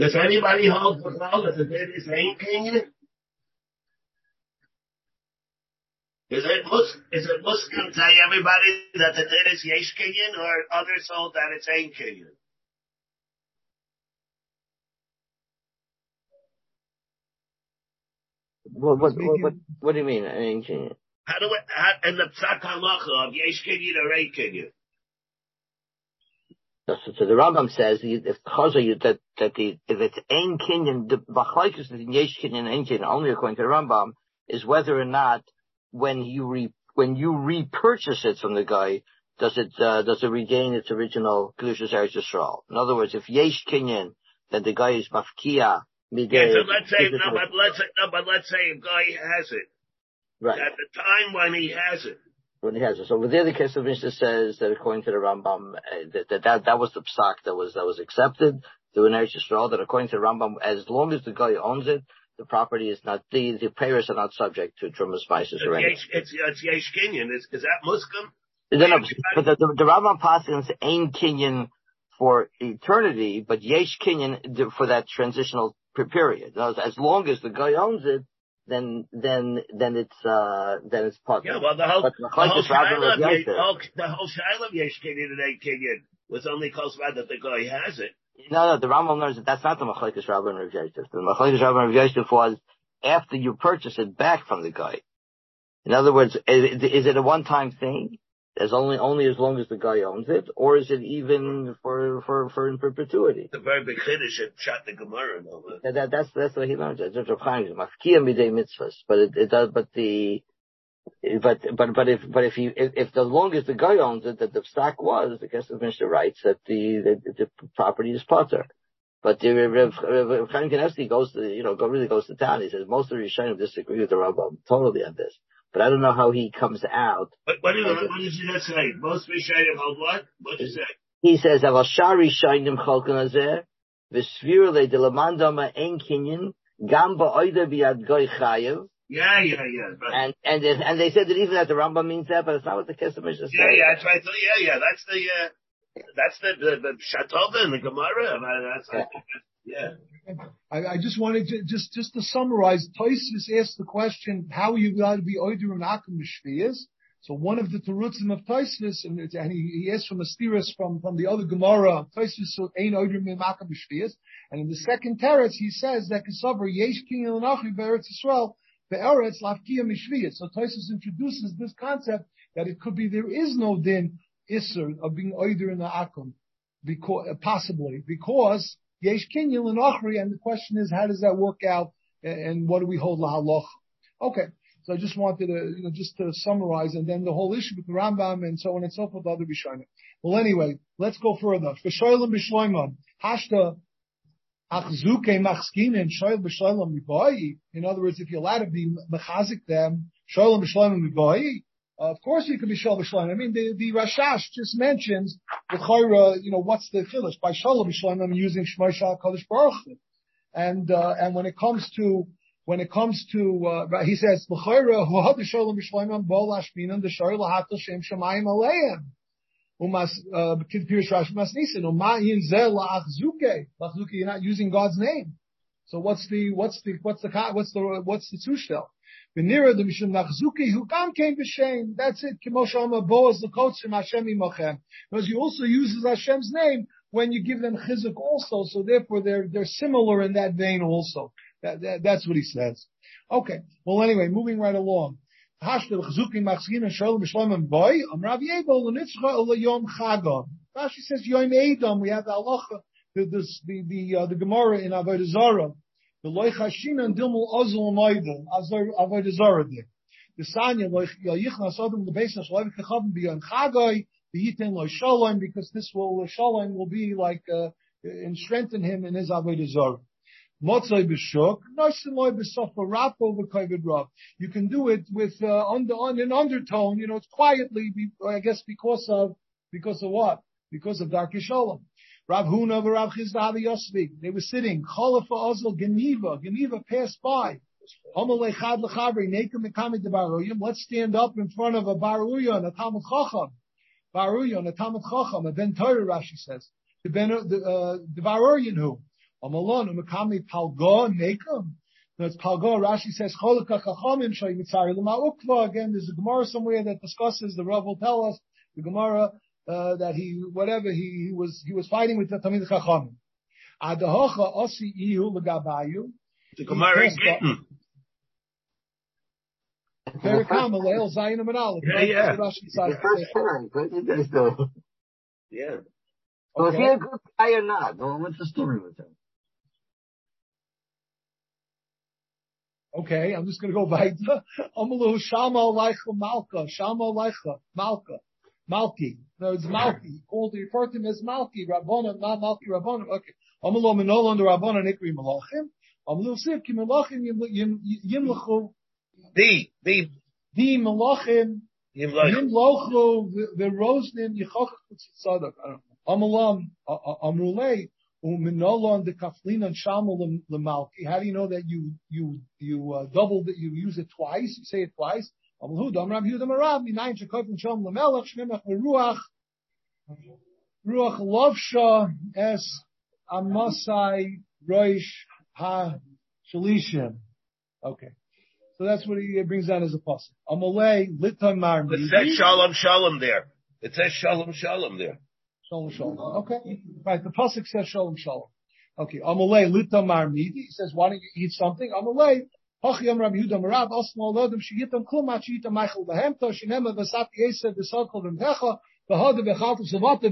Does anybody hold the law that the dead is ain't Kenyan? Is it Mus is it Muslim tell everybody that the dead is Yesh Kenyan or others hold that it's ain't Kenyan? What, what, what, what, do you mean? Ancient? How do it, how, in the Psak Halacha of Yesh Kenyan or ain't Kenyan? So, so the Rambam says you- if chaza that that the if it's ein kinyan the machlekes between yesh kinyan and kinyan only according to the Rambam is whether or not when you re when you repurchase it from the guy does it uh, does it regain its original kedushas eretz Yisrael? In other words, if yesh kinyan then the guy is mafkia midei. Yeah, so let's say, no, but let's say, no, but let's say a guy has it. right. At the time when he has it, when he has it. So over there, the Kesef Mishnah says that according to the Rambam, uh, that, that that that was the psak that was that was accepted through an Eretz Yisrael. That according to the Rambam, as long as the guy owns it, the property is not the the payers are not subject to trumas spices or anything. It's, it's Yesh Kenyan. Is, is that Muslim? No, no, but the, the, the Rambam passes ain't Kenyan for eternity, but Yesh Kenyan for that transitional period. As long as the guy owns it, then then then it's uh then it's part. Yeah, well, the whole, But the whole Machlekes Rabban Shiloh of Rav Yesh, Yosef- oh, the whole Shiloh of Yesh Kenyan and was only close by that the guy has it. No, no, the Rambam learns that that's not the Machlekes Rabban Rav Yosef. The Machlekes Rabban Rav Yosef was after you purchase it back from the guy. In other words, is, is it a one-time thing? As only only as long as the guy owns it, or is it even for for for in perpetuity? The very big Kiddush and shot the Gemara and all that. That, that, that's that's what he learns. That's what Rav Chaim says, Mafkia midei mitzvahs. But it, it does. But the but but but if but if you if, if the long as the guy owns it, that the stock was, the Kesef Mishnah writes that the the, the property is potter. But the Rav Chaim Kanevsky goes to you know really goes to town. He says most of the Rishonim disagree with the Rambam totally on this. But I don't know how he comes out. But what, do what did you just say? Most Rishonim hold what? What did you say? He says Aval Shari Shainim Chalkan Azeh V'Svir Le Delamandama Ein Kinyan Gam Ba'oida Biad Goy Chayev. Yeah, yeah, yeah. But, And and they- and they said that even that the Rambam means that, but it's not what the Kesef Mishnah says. yeah, yeah, that's right. So, yeah, yeah, that's the, uh, that's the, the, the Shatova and the Gemara. That's, like, yeah. I, I just wanted to just just to summarize. Toisus asked the question: How are you allowed to be oider and akum? So one of the terutzim of Toisus, and, and he, he asked from a stiris from from the other Gemara. Toisus ain't oider min akum shviyas. And in the second teretz, he says that kasavar yesh king elanachi be'eretz Yisrael be'eretz lafkia mishviyas. So Toisus introduces this concept that it could be there is no din isser of being oider in the akum, because possibly because yesh kinyan and achri, and the question is, how does that work out, and, what do we hold lahaloch? Okay, so I just wanted to, you know, just to summarize, and then the whole issue with the Rambam and so on and so forth, other Rishonim. Well, anyway, let's go further. V'shoylim b'shloimon, hashta Achzuke machskinen shoyl b'shalom miboyi. In other words, if you're allowed to be mechazik them, shalom b'shalom miboyi, of course you can be shalom b'shalom. I mean, the, the Rashash just mentions the chayra, you know, what's the chilish? By shalom b'shalom, I'm using shmoy shal kodesh baruch. And, uh, and when it comes to, when it comes to, uh, he says, l'chayra hu had shalom b'shalom bo lashminan, the shoyl lahatel shem shamayim aleim umas uh, Pirish Rashi mas nisin umayin zel la'achzuke la'achzuke. You're not using God's name. So what's the what's the what's the what's the what's the tushtel? V'nira the mishum la'achzuke who gam came b'shem. That's it. Kimosh Amma boaz l'kotzim Hashem imochem. Because he also uses Hashem's name when you give them chizuk also. So therefore they're they're similar in that vein also. That, that, that's what he says. Okay. Well, anyway, moving right along. Hashtel chzukim machzin and shalom b'shlomim boy. Am Rav Yebel l'nitzcha ula yom chagam. Rashi says yom edom. We have the halacha, the the the, the, uh, the Gemara in Avodah Zarah. The loy chashin and dilmul ozul moidel Avodah. The sanya loy yichnas odom lebeis shloim kechavim b'yom chagoy. The yitin loy shalom because this will shalom will be like uh, and strengthen him in his Avodah Zarah. Motzai b'shuk, noisimoi b'sofa rapo v'kovid rav. You can do it with uh, under on an undertone. You know, it's quietly. I guess because of because of what? Because of Dark Shalom. Rav Huna v'Rav Chisda Yosvi. They were sitting. Cholafa Ozel Geniva. Geniva passed by. Let's stand up in front of a Baruyon, a Talmud Chacham. Baruyon, a Talmud Chacham, a Ben Torah, Rashi says. The Ben, the, Baruyon who? Amalon, umakami palgo nekum. That's palgo. Rashi says cholika chachamim shoy mitzari lema ukva. Again, there's a Gemara somewhere that discusses. The Rav will tell us the Gemara uh, that he whatever he, he was he was fighting with the Tamid chachamim. Adahocha osi ihu legabayu. The Gemara is written. Very common. Leil Zayin Amanal. Yeah, yeah. The first time, but it is though. Yeah. So is he a good guy or not? Well, what's the story with him? Okay, I'm just going to go weiter. Amalu Shama Leicha Malka, Shama Leicha, Malka, Malki. No, it's Malki. He called, he referred to him as Malki, Rabbona, not Malki Rabbona. Okay. Amalu Minol under Rabbona Nikri Malachim. Amalu Siv Ki Malachim Yimlachu. The, the, the Malachim. Yimlachu, the Rosnim Yichach Tzadok. Amalam, Amrulei. Uminolon the kaflin and shamal lemalki. How do you know that you you you uh, double that you use it twice? You say it twice. Amlu dam Rav Yehuda Marav minayin shekofin shom lemelach shnemach ruach lovsha es amasai roish ha shalishim. Okay. So that's what he brings down as a puzzle. Amalei litan mar. It says shalom shalom there. It says shalom shalom there. Shalom shalom. Okay. Right. The pasuk says shalom shalom. Okay. Amalei lita marmidi. He says, why don't you eat something? Amalei. Klum Machita Michael Yesa.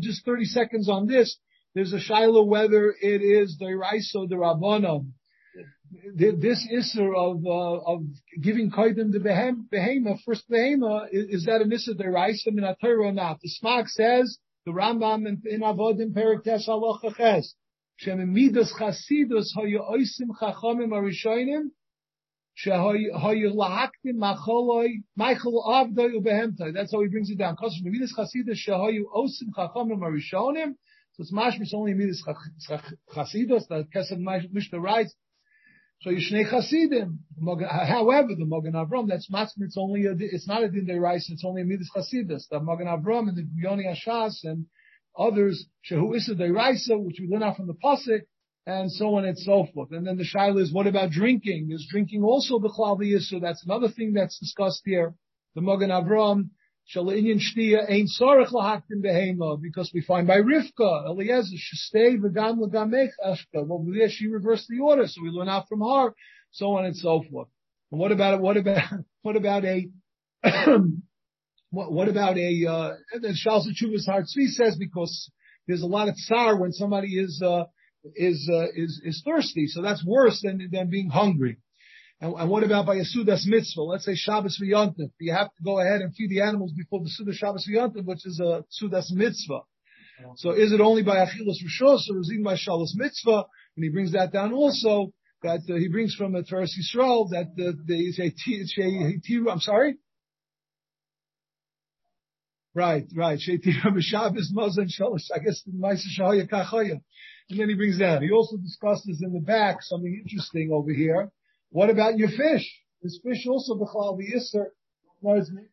Just 30 seconds on this. There's a Shiloh whether it is the Rabbanon. This isser of uh, of giving kaidim the behem behema, first behema, is, is that a nisser the Raisa in or not? The Smag says the Rambam in, in Avodim Perik Tesh Halacha Ches. Shem midas chasidus hayu oisim chachamim arishonim That's how he brings it down. So it's mashmis only midas chasidus. The Kesef Mishnah writes. So Yishnei Chasidim. However, the Mogen Avram, that's matzim, it's only a, it's not a din derais, it's only a midas Chasidus. The Mogen Avram and the Yoni Ashas and others, Shehu Issa Deiraisa, which we learn out from the Pasuk, and so on and so forth. And then the Shaila is, what about drinking? Is drinking also the Chalvi So That's another thing that's discussed here. The Mogen Avram, Shalinian Shtia ain't sorach lahaktim behema because we find by Rivka Eliezer v'gam l'gamech ashka. Well, there she reversed the order, so we learn out from her, so on and so forth. And what about what about what about a what, what about a uh, and then Shal Chuvas Hartzvi says because there's a lot of tsar when somebody is uh, is uh, is is thirsty, so that's worse than than being hungry. And, and what about by a Sudas mitzvah? Let's say Shabbos v'yontif. You have to go ahead and feed the animals before the Sudas Shabbos v'yontif, which is a Sudas mitzvah. So is it only by Achilas Rishos or is it even by Shalos Mitzvah? And he brings that down also, that uh, he brings from the Teres Yisrael, that the, they say, I'm sorry? Right, right. Sheitira B'Shabbos Mazan Shalosh. I guess the Ma'aser Shahaya Kachaya. And then he brings down. He also discusses in the back something interesting over here. What about your fish? This fish also b'chalal the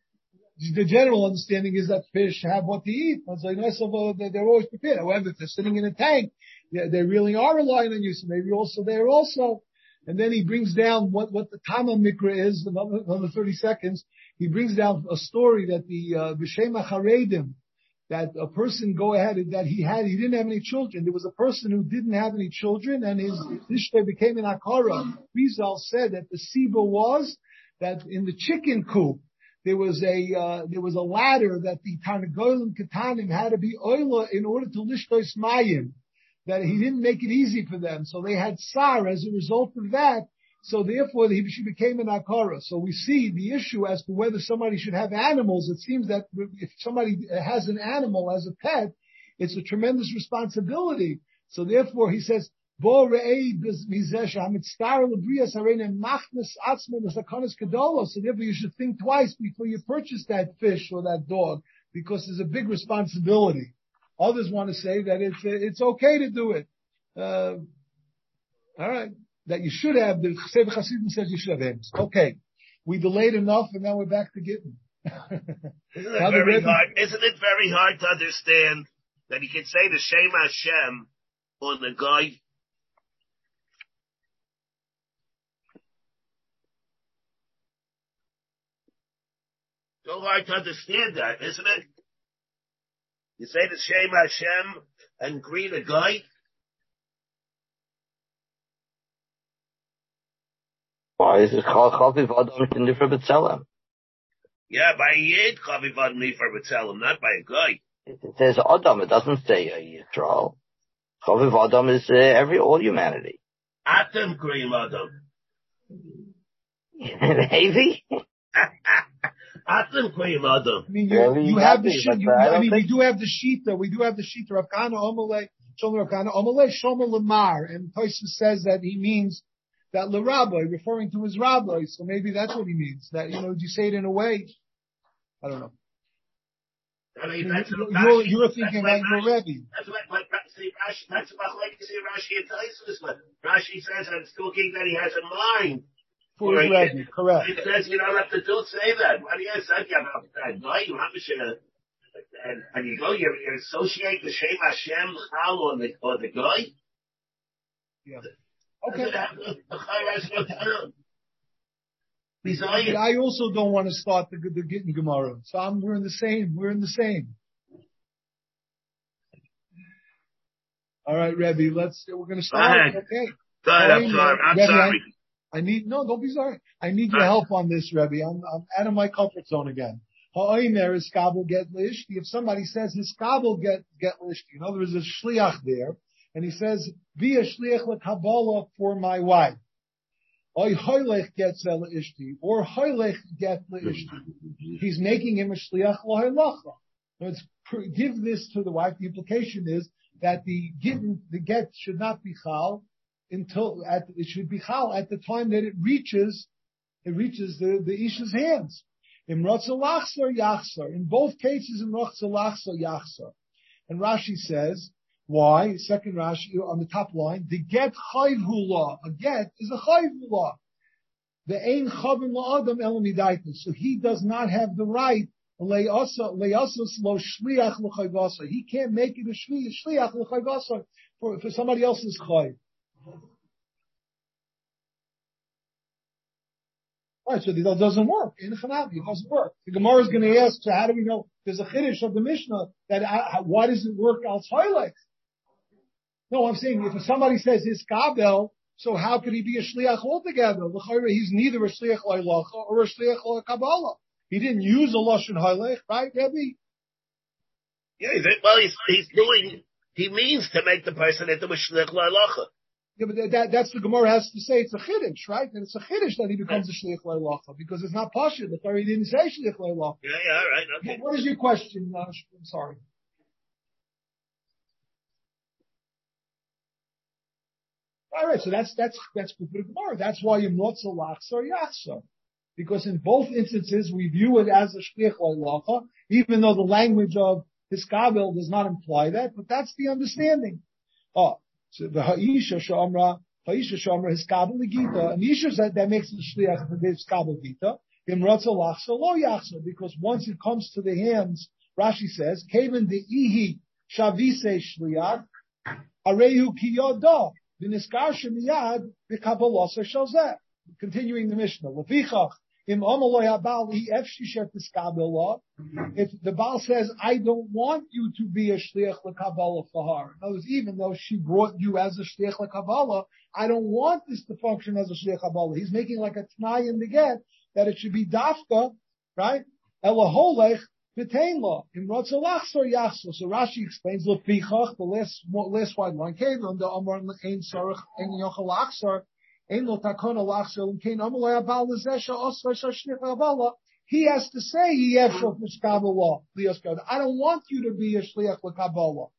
The general understanding is that fish have what to eat. They're always prepared. However, if they're sitting in a tank, they really are relying on you. So maybe also there also. And then he brings down what, what the Tama Mikra is, another, another 30 seconds. He brings down a story that the, uh, Charedim, that a person go ahead that he had, he didn't have any children. There was a person who didn't have any children and his Ishtar became an Akara. Rizal said that the Siba was that in the chicken coop, there was a, uh, there was a ladder that the Tarnagolim Katanim had to be oila in order to lishtois mayim. That he didn't make it easy for them. So they had sar as a result of that. So therefore, she became an akara. So we see the issue as to whether somebody should have animals. It seems that if somebody has an animal as a pet, it's a tremendous responsibility. So therefore, he says, Bo so therefore you should think twice before you purchase that fish or that dog, because there's a big responsibility. Others want to say that it's, it's okay to do it. Uh, all right that you should have, the Sefer Hasidim says you should have hymns. Okay. We delayed enough and now we're back to Gittin. isn't, it very hard, isn't it very hard to understand that he can say the Shem Hashem on the guy So hard to understand that, isn't it? You say the Shem Hashem and greet a guy. Why is it called Chaviv Adam in different B'Tselem? Yeah, by a Yid Chaviv Adam for B'Tselem, not by a guy. It says Adam, it doesn't say a Yisrael. Chaviv Adam is uh, every, all humanity. Atom Cream Adam. Maybe? Atom Cream Adam. I mean, you, you have the sheet, you, I, I mean, we do have the sheet, we do have the sheet, Rav Kana Omalei, Shomer Rav Kana Omalei, Shomer Lamar, and Toysa says that he means that the rabbi, referring to his rabbi. So maybe that's what he means. That, you know, you say it in a way? I don't know. I mean, that's you're, you're, you're thinking like your Rebbe. That's what, what, see, Rashi, that's what like to see Rashi and Taisus, but Rashi says I'm talking that he has a mind. For his Rebbe, correct. It says you don't have to do say that. What do you say about that guy? You have to and, and you go, you, you associate the Shem Hashem Chal on the, on the guy? Yeah. Okay. I also don't want to start the, the Gittin Gemara. So I'm, we're in the same, we're in the same. All right, Rebbe, let's, we're going to start. Go Okay. Go ahead, I'm sorry. I'm Rebbe, sorry. I, I, need, no, don't be sorry. I need your help on this, Rebbe. I'm, I'm out of my comfort zone again. Ha'oimer is kabel get lishti. If somebody says his kabel get, get lishti, in other words, there's shliach there, and he says, be a shliach lekabbalah for my wife. Or. He's making him a shliach lahalacha. Let's give this to the wife. The implication is that the given, the get should not be chal until at, it should be chal at the time that it reaches, it reaches the, the isha's hands. In Ratzalachsar Yachsar. In both cases, in Yachsar. And Rashi says, why? Second Rashi on the top line, the get chayv A get is a chayv The ein chavim la'adam elamidaitis. So he does not have the right le'asos lo shliach l'chayvasa. He can't make it a shliach l'chayvasa for, for somebody else's chayv. Right, so that doesn't work. In Chanavi, it doesn't work. The Gemara is going to ask, so how do we know? There's a chiddush of the Mishnah that uh, why does it work al no, I'm saying if somebody says his kabel, so how could he be a shliach altogether? He's neither a shliach loylacha or a shliach kabbalah. He didn't use a lashon halech, right, Rebbe? Yeah, well, he's, he's doing. He means to make the person into a shliach loylacha. Yeah, but that, that's the Gemara has to say it's a chiddush, right? And it's a chiddush that he becomes a shliach loylacha because it's not pasha. The Torah didn't say shliach loylacha. Yeah, yeah, all right, okay. What is your question? Uh, I'm sorry. All right, so that's that's that's Gemara. That's why lachsa or yachsa. Because in both instances we view it as a shliach lacha, even though the language of hiskabel does not imply that, but that's the understanding. Oh, so the ha'isha shamra, ha'isha shamra hiskabel gita, and Isha said that makes the shliach the hiskabel gita. Imratza lachsa lo yachsa, because once it comes to the hands, Rashi says, kaven de ihi shavise shliach, arehu ki Continuing the Mishnah. If the Baal says, I don't want you to be a shliach l'kabbalah for her. In other words, even though she brought you as a shliach l'kabbalah, I don't want this to function as a shliach kabbalah. He's making like a t'nai in the get that it should be dafka, right? Elaholech V'tein lo, im rotzalach so yachso. So Rashi explains, lefichach, the last, last wide line, kevon, the amar l'chein sarach, en yochel achsar, ein lo takon alachsar, l'chein amar lo yabal l'zesha, osvar shashnich avala. He has to say, yefshot mishkabala, liyaskad. I don't want you to be a shliach l'kabala.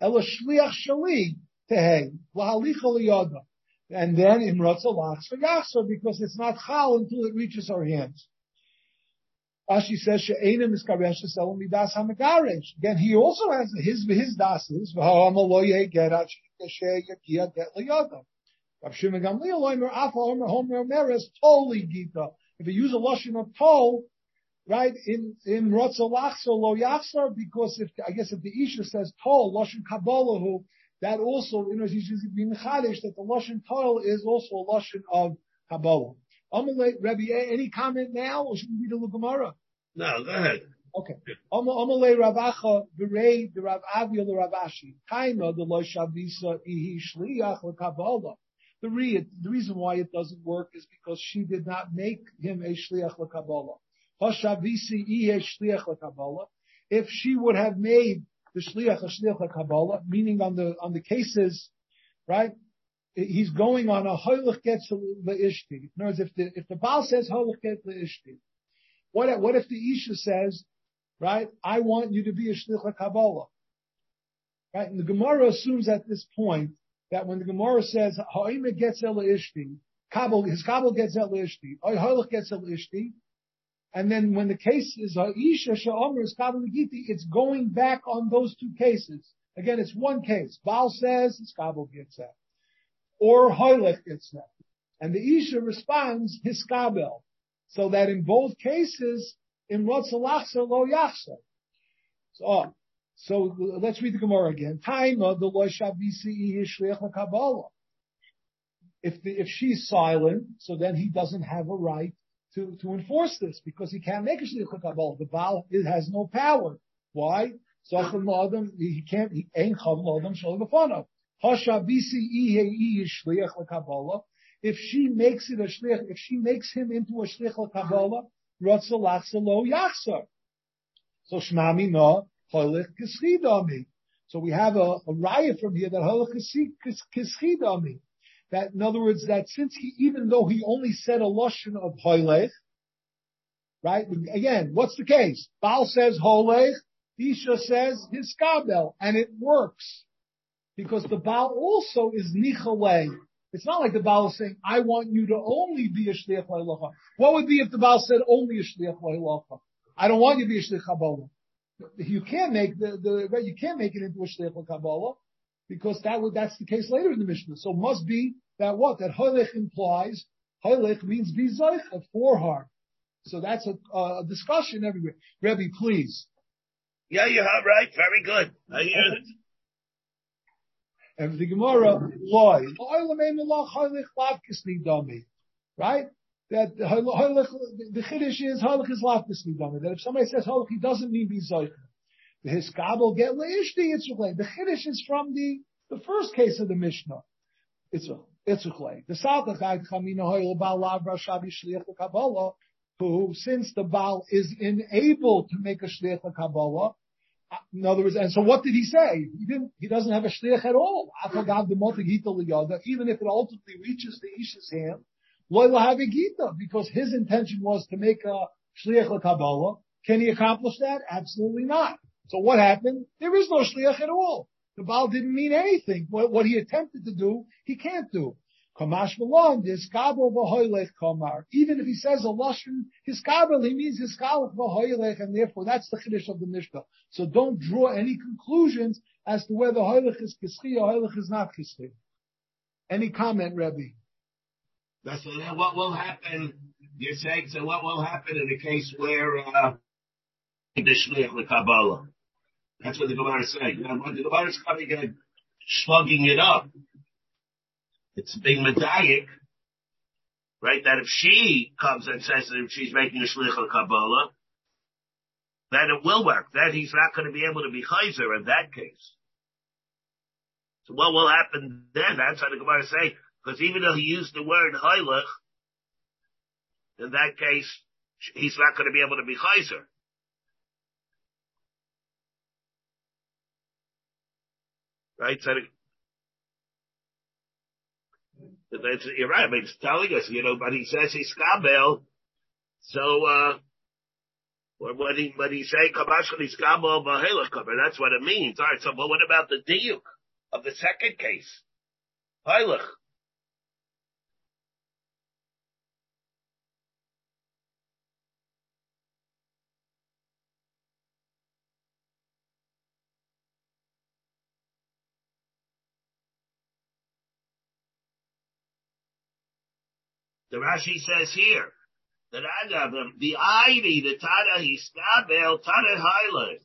Ela shliach shali, tehei, lahalicha liyada. And then im rotzalach so yachso, because it's not chal until it reaches our hands. Rashi says she'enim is karesh selling midas hamagaresh. Again, he also has his his dases. V'ha'amaloye gerat shekeshe yakia get liyada. Rav Shimon Gamliel oimer afa omer homer meres toli gita. If you use a lashon of tol, right in in rotza lachsa lo yachsar, because if I guess if the isha says tol lashon kabbalahu, that also you know he's chadish that the lashon tol is also a lashon of kabbalah. Amalei, Rabbi, any comment now, or should we read the Gemara? No, go ahead. Okay. Amalei Ravacha, Berei, the Rav Avia, the Ravashi. The Lo Shavisa, Ihi Shliach, Kabbalah. The, re- the reason why it doesn't work is because she did not make him a Shliach Kabbalah. Hashavisi, Ihi Shliach Kabbalah. If she would have made the Shliach a Shliach Kabbalah, meaning on the, on the cases, right? He's going on a hoylech gets leishti. In other words, if the if the Baal says hoylech get leishti, what what if the Isha says, right? I want you to be a shlich kabbalah, right? And the Gemara assumes at this point that when the Gemara says ha'ima gets ishti, kabel his kabel gets ishti, hoylech gets ishti, and then when the case is ha'isha sha'omer is kabel it's going back on those two cases. Again, it's one case. Baal says his kabel gets that or Hoylech gets that. And the Isha responds Hiskabel. So that in both cases, in Rotzalachsa lo Yachsa. So, oh, so let's read the Gemara again. Taima the lo shavisi Kabbalah. If the, if she's silent, so then he doesn't have a right to, to enforce this because he can't make a shliach Kabbalah. The Baal it has no power. Why? So he can't. He ain't chav adam shalom if she makes it a shlich, if she makes him into a shlich l'kabbalah, rotzalachsa lo yachsar. So shmami no holich kischidami. So we have a, a riot from here that holich kischidami. That in other words, that since he, even though he only said a lashon of holich, right? Again, what's the case? Baal says holich, Isha says his kabel, and it works because the Baal also is nichalei. It's not like the Baal is saying, I want you to only be a shliach la'ilacha. What would be if the Baal said only a shliach la'ilacha? I don't want you to be a shliach kabbalah. You can't make the, the, you can't make it into a shliach kabbalah because that would, that's the case later in the Mishnah. So must be that what? That holich implies, holich means be for her. So that's a, a discussion everywhere. Rebbe, please. Yeah, you have right. Very good. I hear it. And the Gemara, loy. Right? That the chiddush is halach is lafkisli dami. That if somebody says halach, he doesn't mean be zoicher. The hiskabel get leishti itzruchlei. The chiddush is from the the first case of the Mishnah. It's itzruchlei. The saltachag chamina hoyel bal lav rashabi shliach kabbalah. Who, since the Baal is unable to make a shliach kabbalah, in other words, and so what did he say? He didn't. He doesn't have a shliach at all. Even if it ultimately reaches the Isha's hand, because his intention was to make a shliach kabbalah. Can he accomplish that? Absolutely not. So what happened? There is no shliach at all. The Baal didn't mean anything. What, what he attempted to do, he can't do. Kamash Malon, Hiskabel v'hoylech kamar. Even if he says a lashon hiskabel, he means his hiskabel v'hoylech, and therefore that's the chiddush of the Mishnah. So don't draw any conclusions as to whether hoylech is kiski or hoylech is not kiski. Any comment, Rebbe? That's what will happen. You're saying so. What will happen in a case where uh, the Kabbalah? That's what the Gemara is saying. You know, the Gemara is coming and slugging it up, it's being medayik, right? That if she comes and says that she's making a shlich of Kabbalah, then it will work. Then he's not going to be able to be chayzer in that case. So what will happen then? That's what the Gemara saying. Because even though he used the word heilich, in that case, he's not going to be able to be chayzer. Right? So that's, you're right. I mean, it's telling us, you know, but he says he's kabel. So, uh, when he, when he say kabashal he's kabel cover, that's what it means. All right. So, but what about the diuk of the second case? Heilich. The Rashi says here that Agavim, the ivy, the Tana Hiskabel, Tana Highland,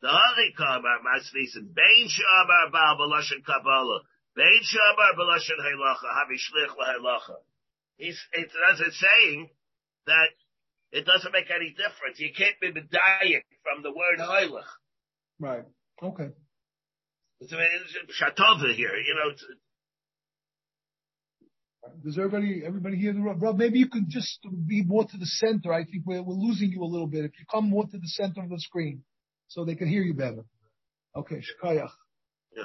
the Harikabar Masnisin, Bain Shabar Baal Balashan Kabbalah, Bain Shabar Balashan Halacha, Havi Shlich Halacha. He's, it does it saying that it doesn't make any difference. You can't be medayik from the word Hailach. Right. Okay. It's, it's Shatova here, you know, does everybody, everybody hear the Rob? Maybe you could just be more to the center. I think we're, we're losing you a little bit. If you come more to the center of the screen, so they can hear you better. Okay, shkayach. Yeah.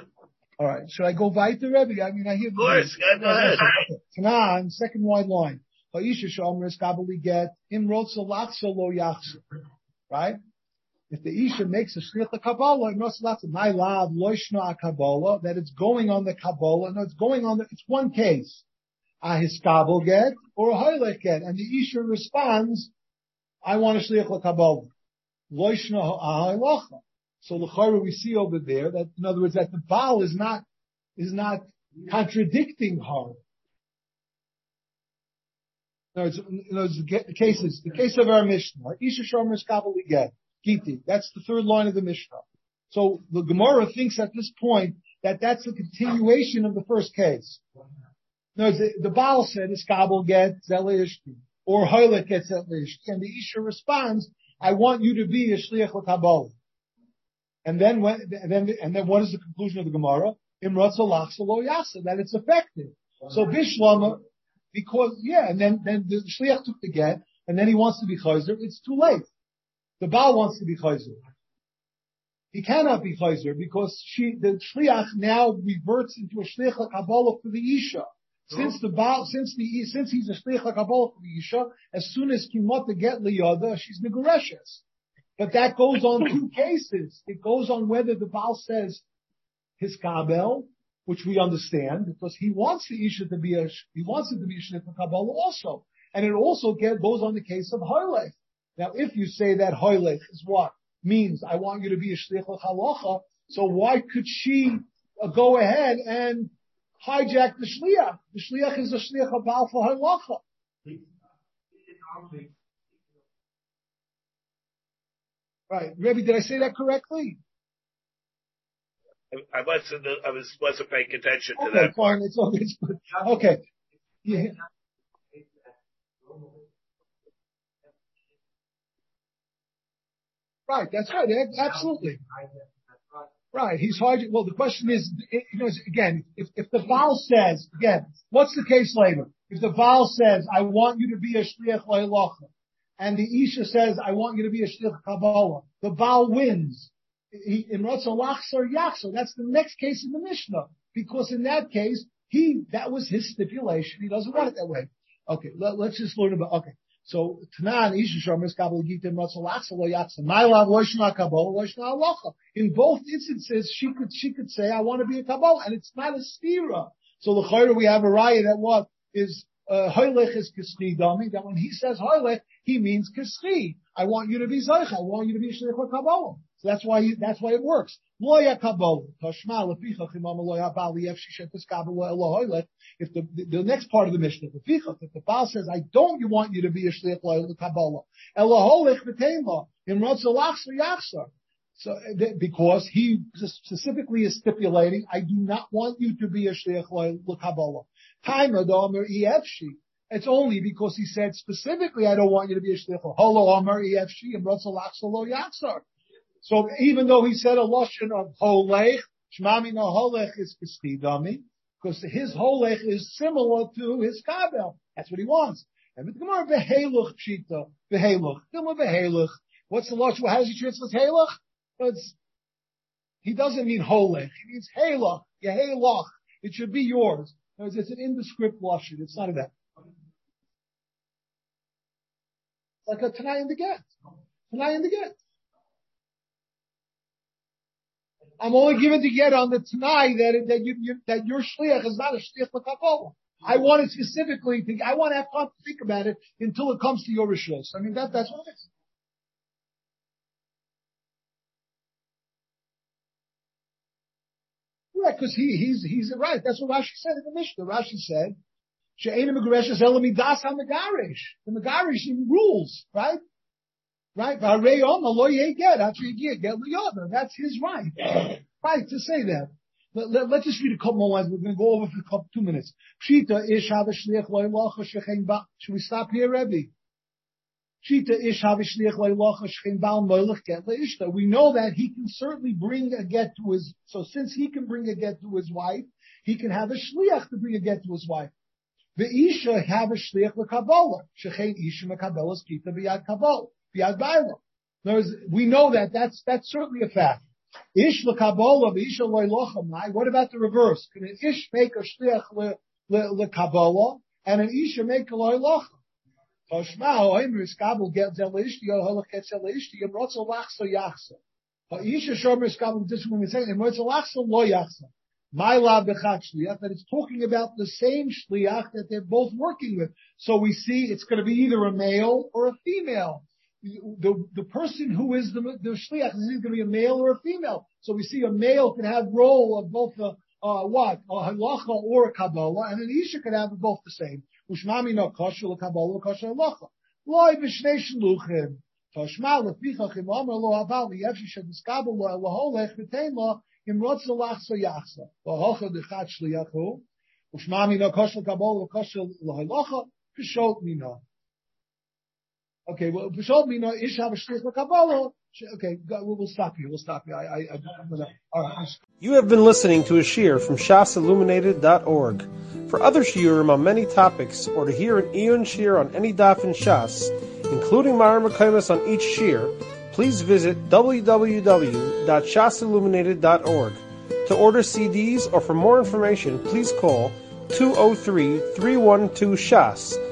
All right. Should I go weiter, Rebbe? I mean, I hear. Of course. Go ahead. Tanan, second wide line. Ha'isha shomer eskabel get im rotza lachsa lo yachsa. Right? If the Isha makes a shliach Kabbalah, my lab loishna Kabbalah, that it's going on the Kabbalah, no, it's going on the, it's one case a get or a hoylech get, and the isha responds, I want a shliach l'kabel. Loishna ha'haylacha. So the we see over there that, in other words, that the Baal is not, is not contradicting her. No, it's, in those cases, the case of our Mishnah, Isha Shomer Skabel get, Giti. That's the third line of the Mishnah. So the Gemara thinks at this point that that's a continuation of the first case. No, the, the Baal said, Iskabel gets Zelishti, or Hoylek gets Zelishti, and the Isha responds, I want you to be a Shliach L'Kabbalah. And then when, and then, and then what is the conclusion of the Gemara? Imratza lo yasa, that it's effective. So Bishlama, because, yeah, and then, then the Shliach took the get, and then he wants to be Chayzer, it's too late. The Baal wants to be Chayzer. He cannot be Chayzer because she, the Shliach now reverts into a Shliach Kabbalah for the Isha. Since the Baal, since the since he's a shliach hakabol Yisha, as soon as kimot to get liyada, she's negoreshes. But that goes on two cases. It goes on whether the Baal says his kabel, which we understand because he wants the isha to be a he wants it to be a hakabol also, and it also get, goes on the case of hoylech. Now, if you say that hoylech is what means, I want you to be a shliach halacha, so why could she uh, go ahead and hijack the shliach. The shliach is the shliach of Baal for halacha. Right, Rebbe, did I say that correctly? I wasn't. I was wasn't paying attention to okay, that. Fine, it's okay. Good. Okay. Yeah. Right, that's right. Absolutely. Right. He's hard. Well, the question is, you know, again, if, if the Baal says, again, what's the case later? If the Baal says, I want you to be a shliach la'ilacha, and the Isha says, I want you to be a shliach kabbalah, the Baal wins. He, in Ratzah Lachsar Yachsar, that's the next case in the Mishnah. Because in that case, he, that was his stipulation. He doesn't want it that way. Okay, let, us just learn about, okay. So Tanan. In both instances, she could, she could say, I want to be a Kabbalah, and it's not a stira. So the chayra we have a riot that what is uh, hoylech is kischi dami. That when he says hoylech, he means kischi. I want you to be zeich. I want you to be shliach kabbalah. So that's why that's why it works. Kabbalah. If the, the, the next part of the Mishnah, if the Baal says, I don't want you to be a shliach kabbalah. V'tein la. In yachsar. So, because he specifically is stipulating, I do not want you to be a shliach l'kabbalah. Time adomer efshi. It's only because he said specifically, I don't want you to be a shliach. Holo omer efshi and ratzalach lo yaksar. So even though he said a lotion of holech, shmami no holech is kiskidami, because his holech is similar to his kabel. That's what he wants. And with Gemara beheluch pshita, beheluch, Gemara beheluch. What's the lotion? How does he translate heluch? It's, he doesn't mean holech. He means halach, yehalach. It should be yours. It's an indescript lashon. It's not of that. Like a Tanai in the get. Tanai in the get. I'm only giving to get on the Tanai that, that you, you, that your shliach is not a shliach l'kabbalah. I want it specifically to, I want to have time to think about it until it comes to your rishos. I mean, that, that's what it is. Right, because he, he's, he's right. That's what Rashi said in the Mishnah. Rashi said, She'ena Megaresh Elamidas HaMegarish. The Megarish rules, right? Right? V'harei Om Lo Get. After you get, get Liyoda. That's his right. Right, to say that. Let, let, let's just read a couple more lines. We're going to go over for a couple, two minutes. Pshita ish havashliach loylacha shechein ba. Should we stop here, Rebbe? Shita ish havishliach loylacha shechein ba moilach get leishta. We know that he can certainly bring a get to his, so since he can bring a get to his wife, he can have a shliach to bring a get to his wife. The isha have a shliach lekabbalah. Shechein isha mekabelas kita biyad kabbalah. Biyad baila. We know that. That's, that's certainly a fact. Ish lekabola v'isha loylochamai. What about the reverse? Can an ish make a shliach lekabola and an isha make a loylochem? Toshma hoimer iskabel get zel ishti or holach get zel ishti and rotzel lachsa yachsa. Ha'isha shomer iskabel this when we say and rotzel lachsa lo yachsa. My la bechat shliach that it's talking about the same shliach that they're both working with. So we see it's going to be either a male or a female the the person who is the the shliach is either going to be a male or a female. So we see a male can have role of both a uh, what a halacha or a kabbalah, and an isha can have both the same. Ushmami no kosher la kabbalah kosher halacha. Loi b'shnei shluchim. Toshma leficha chim omer lo abal liyevshi shediskabel lo laholech v'tein lo im rotza lachsa yachsa. Lahocha dechat shliachu. Ushmami no kosher kabbalah kosher lahalacha. Kishot mina. Okay, well, B'shol Mina Ish Havashlich Kabbalah. Okay, we'll stop here. We'll stop here. I, I, I, all right. You have been listening to a shiur from shasilluminated.org. For other shiurim on many topics, or to hear an iyun shiur on any daf in Shas, including mareh mekomos on each shiur, please visit www.shasilluminated.org. To order CDs or for more information, please call 203 312 Shas.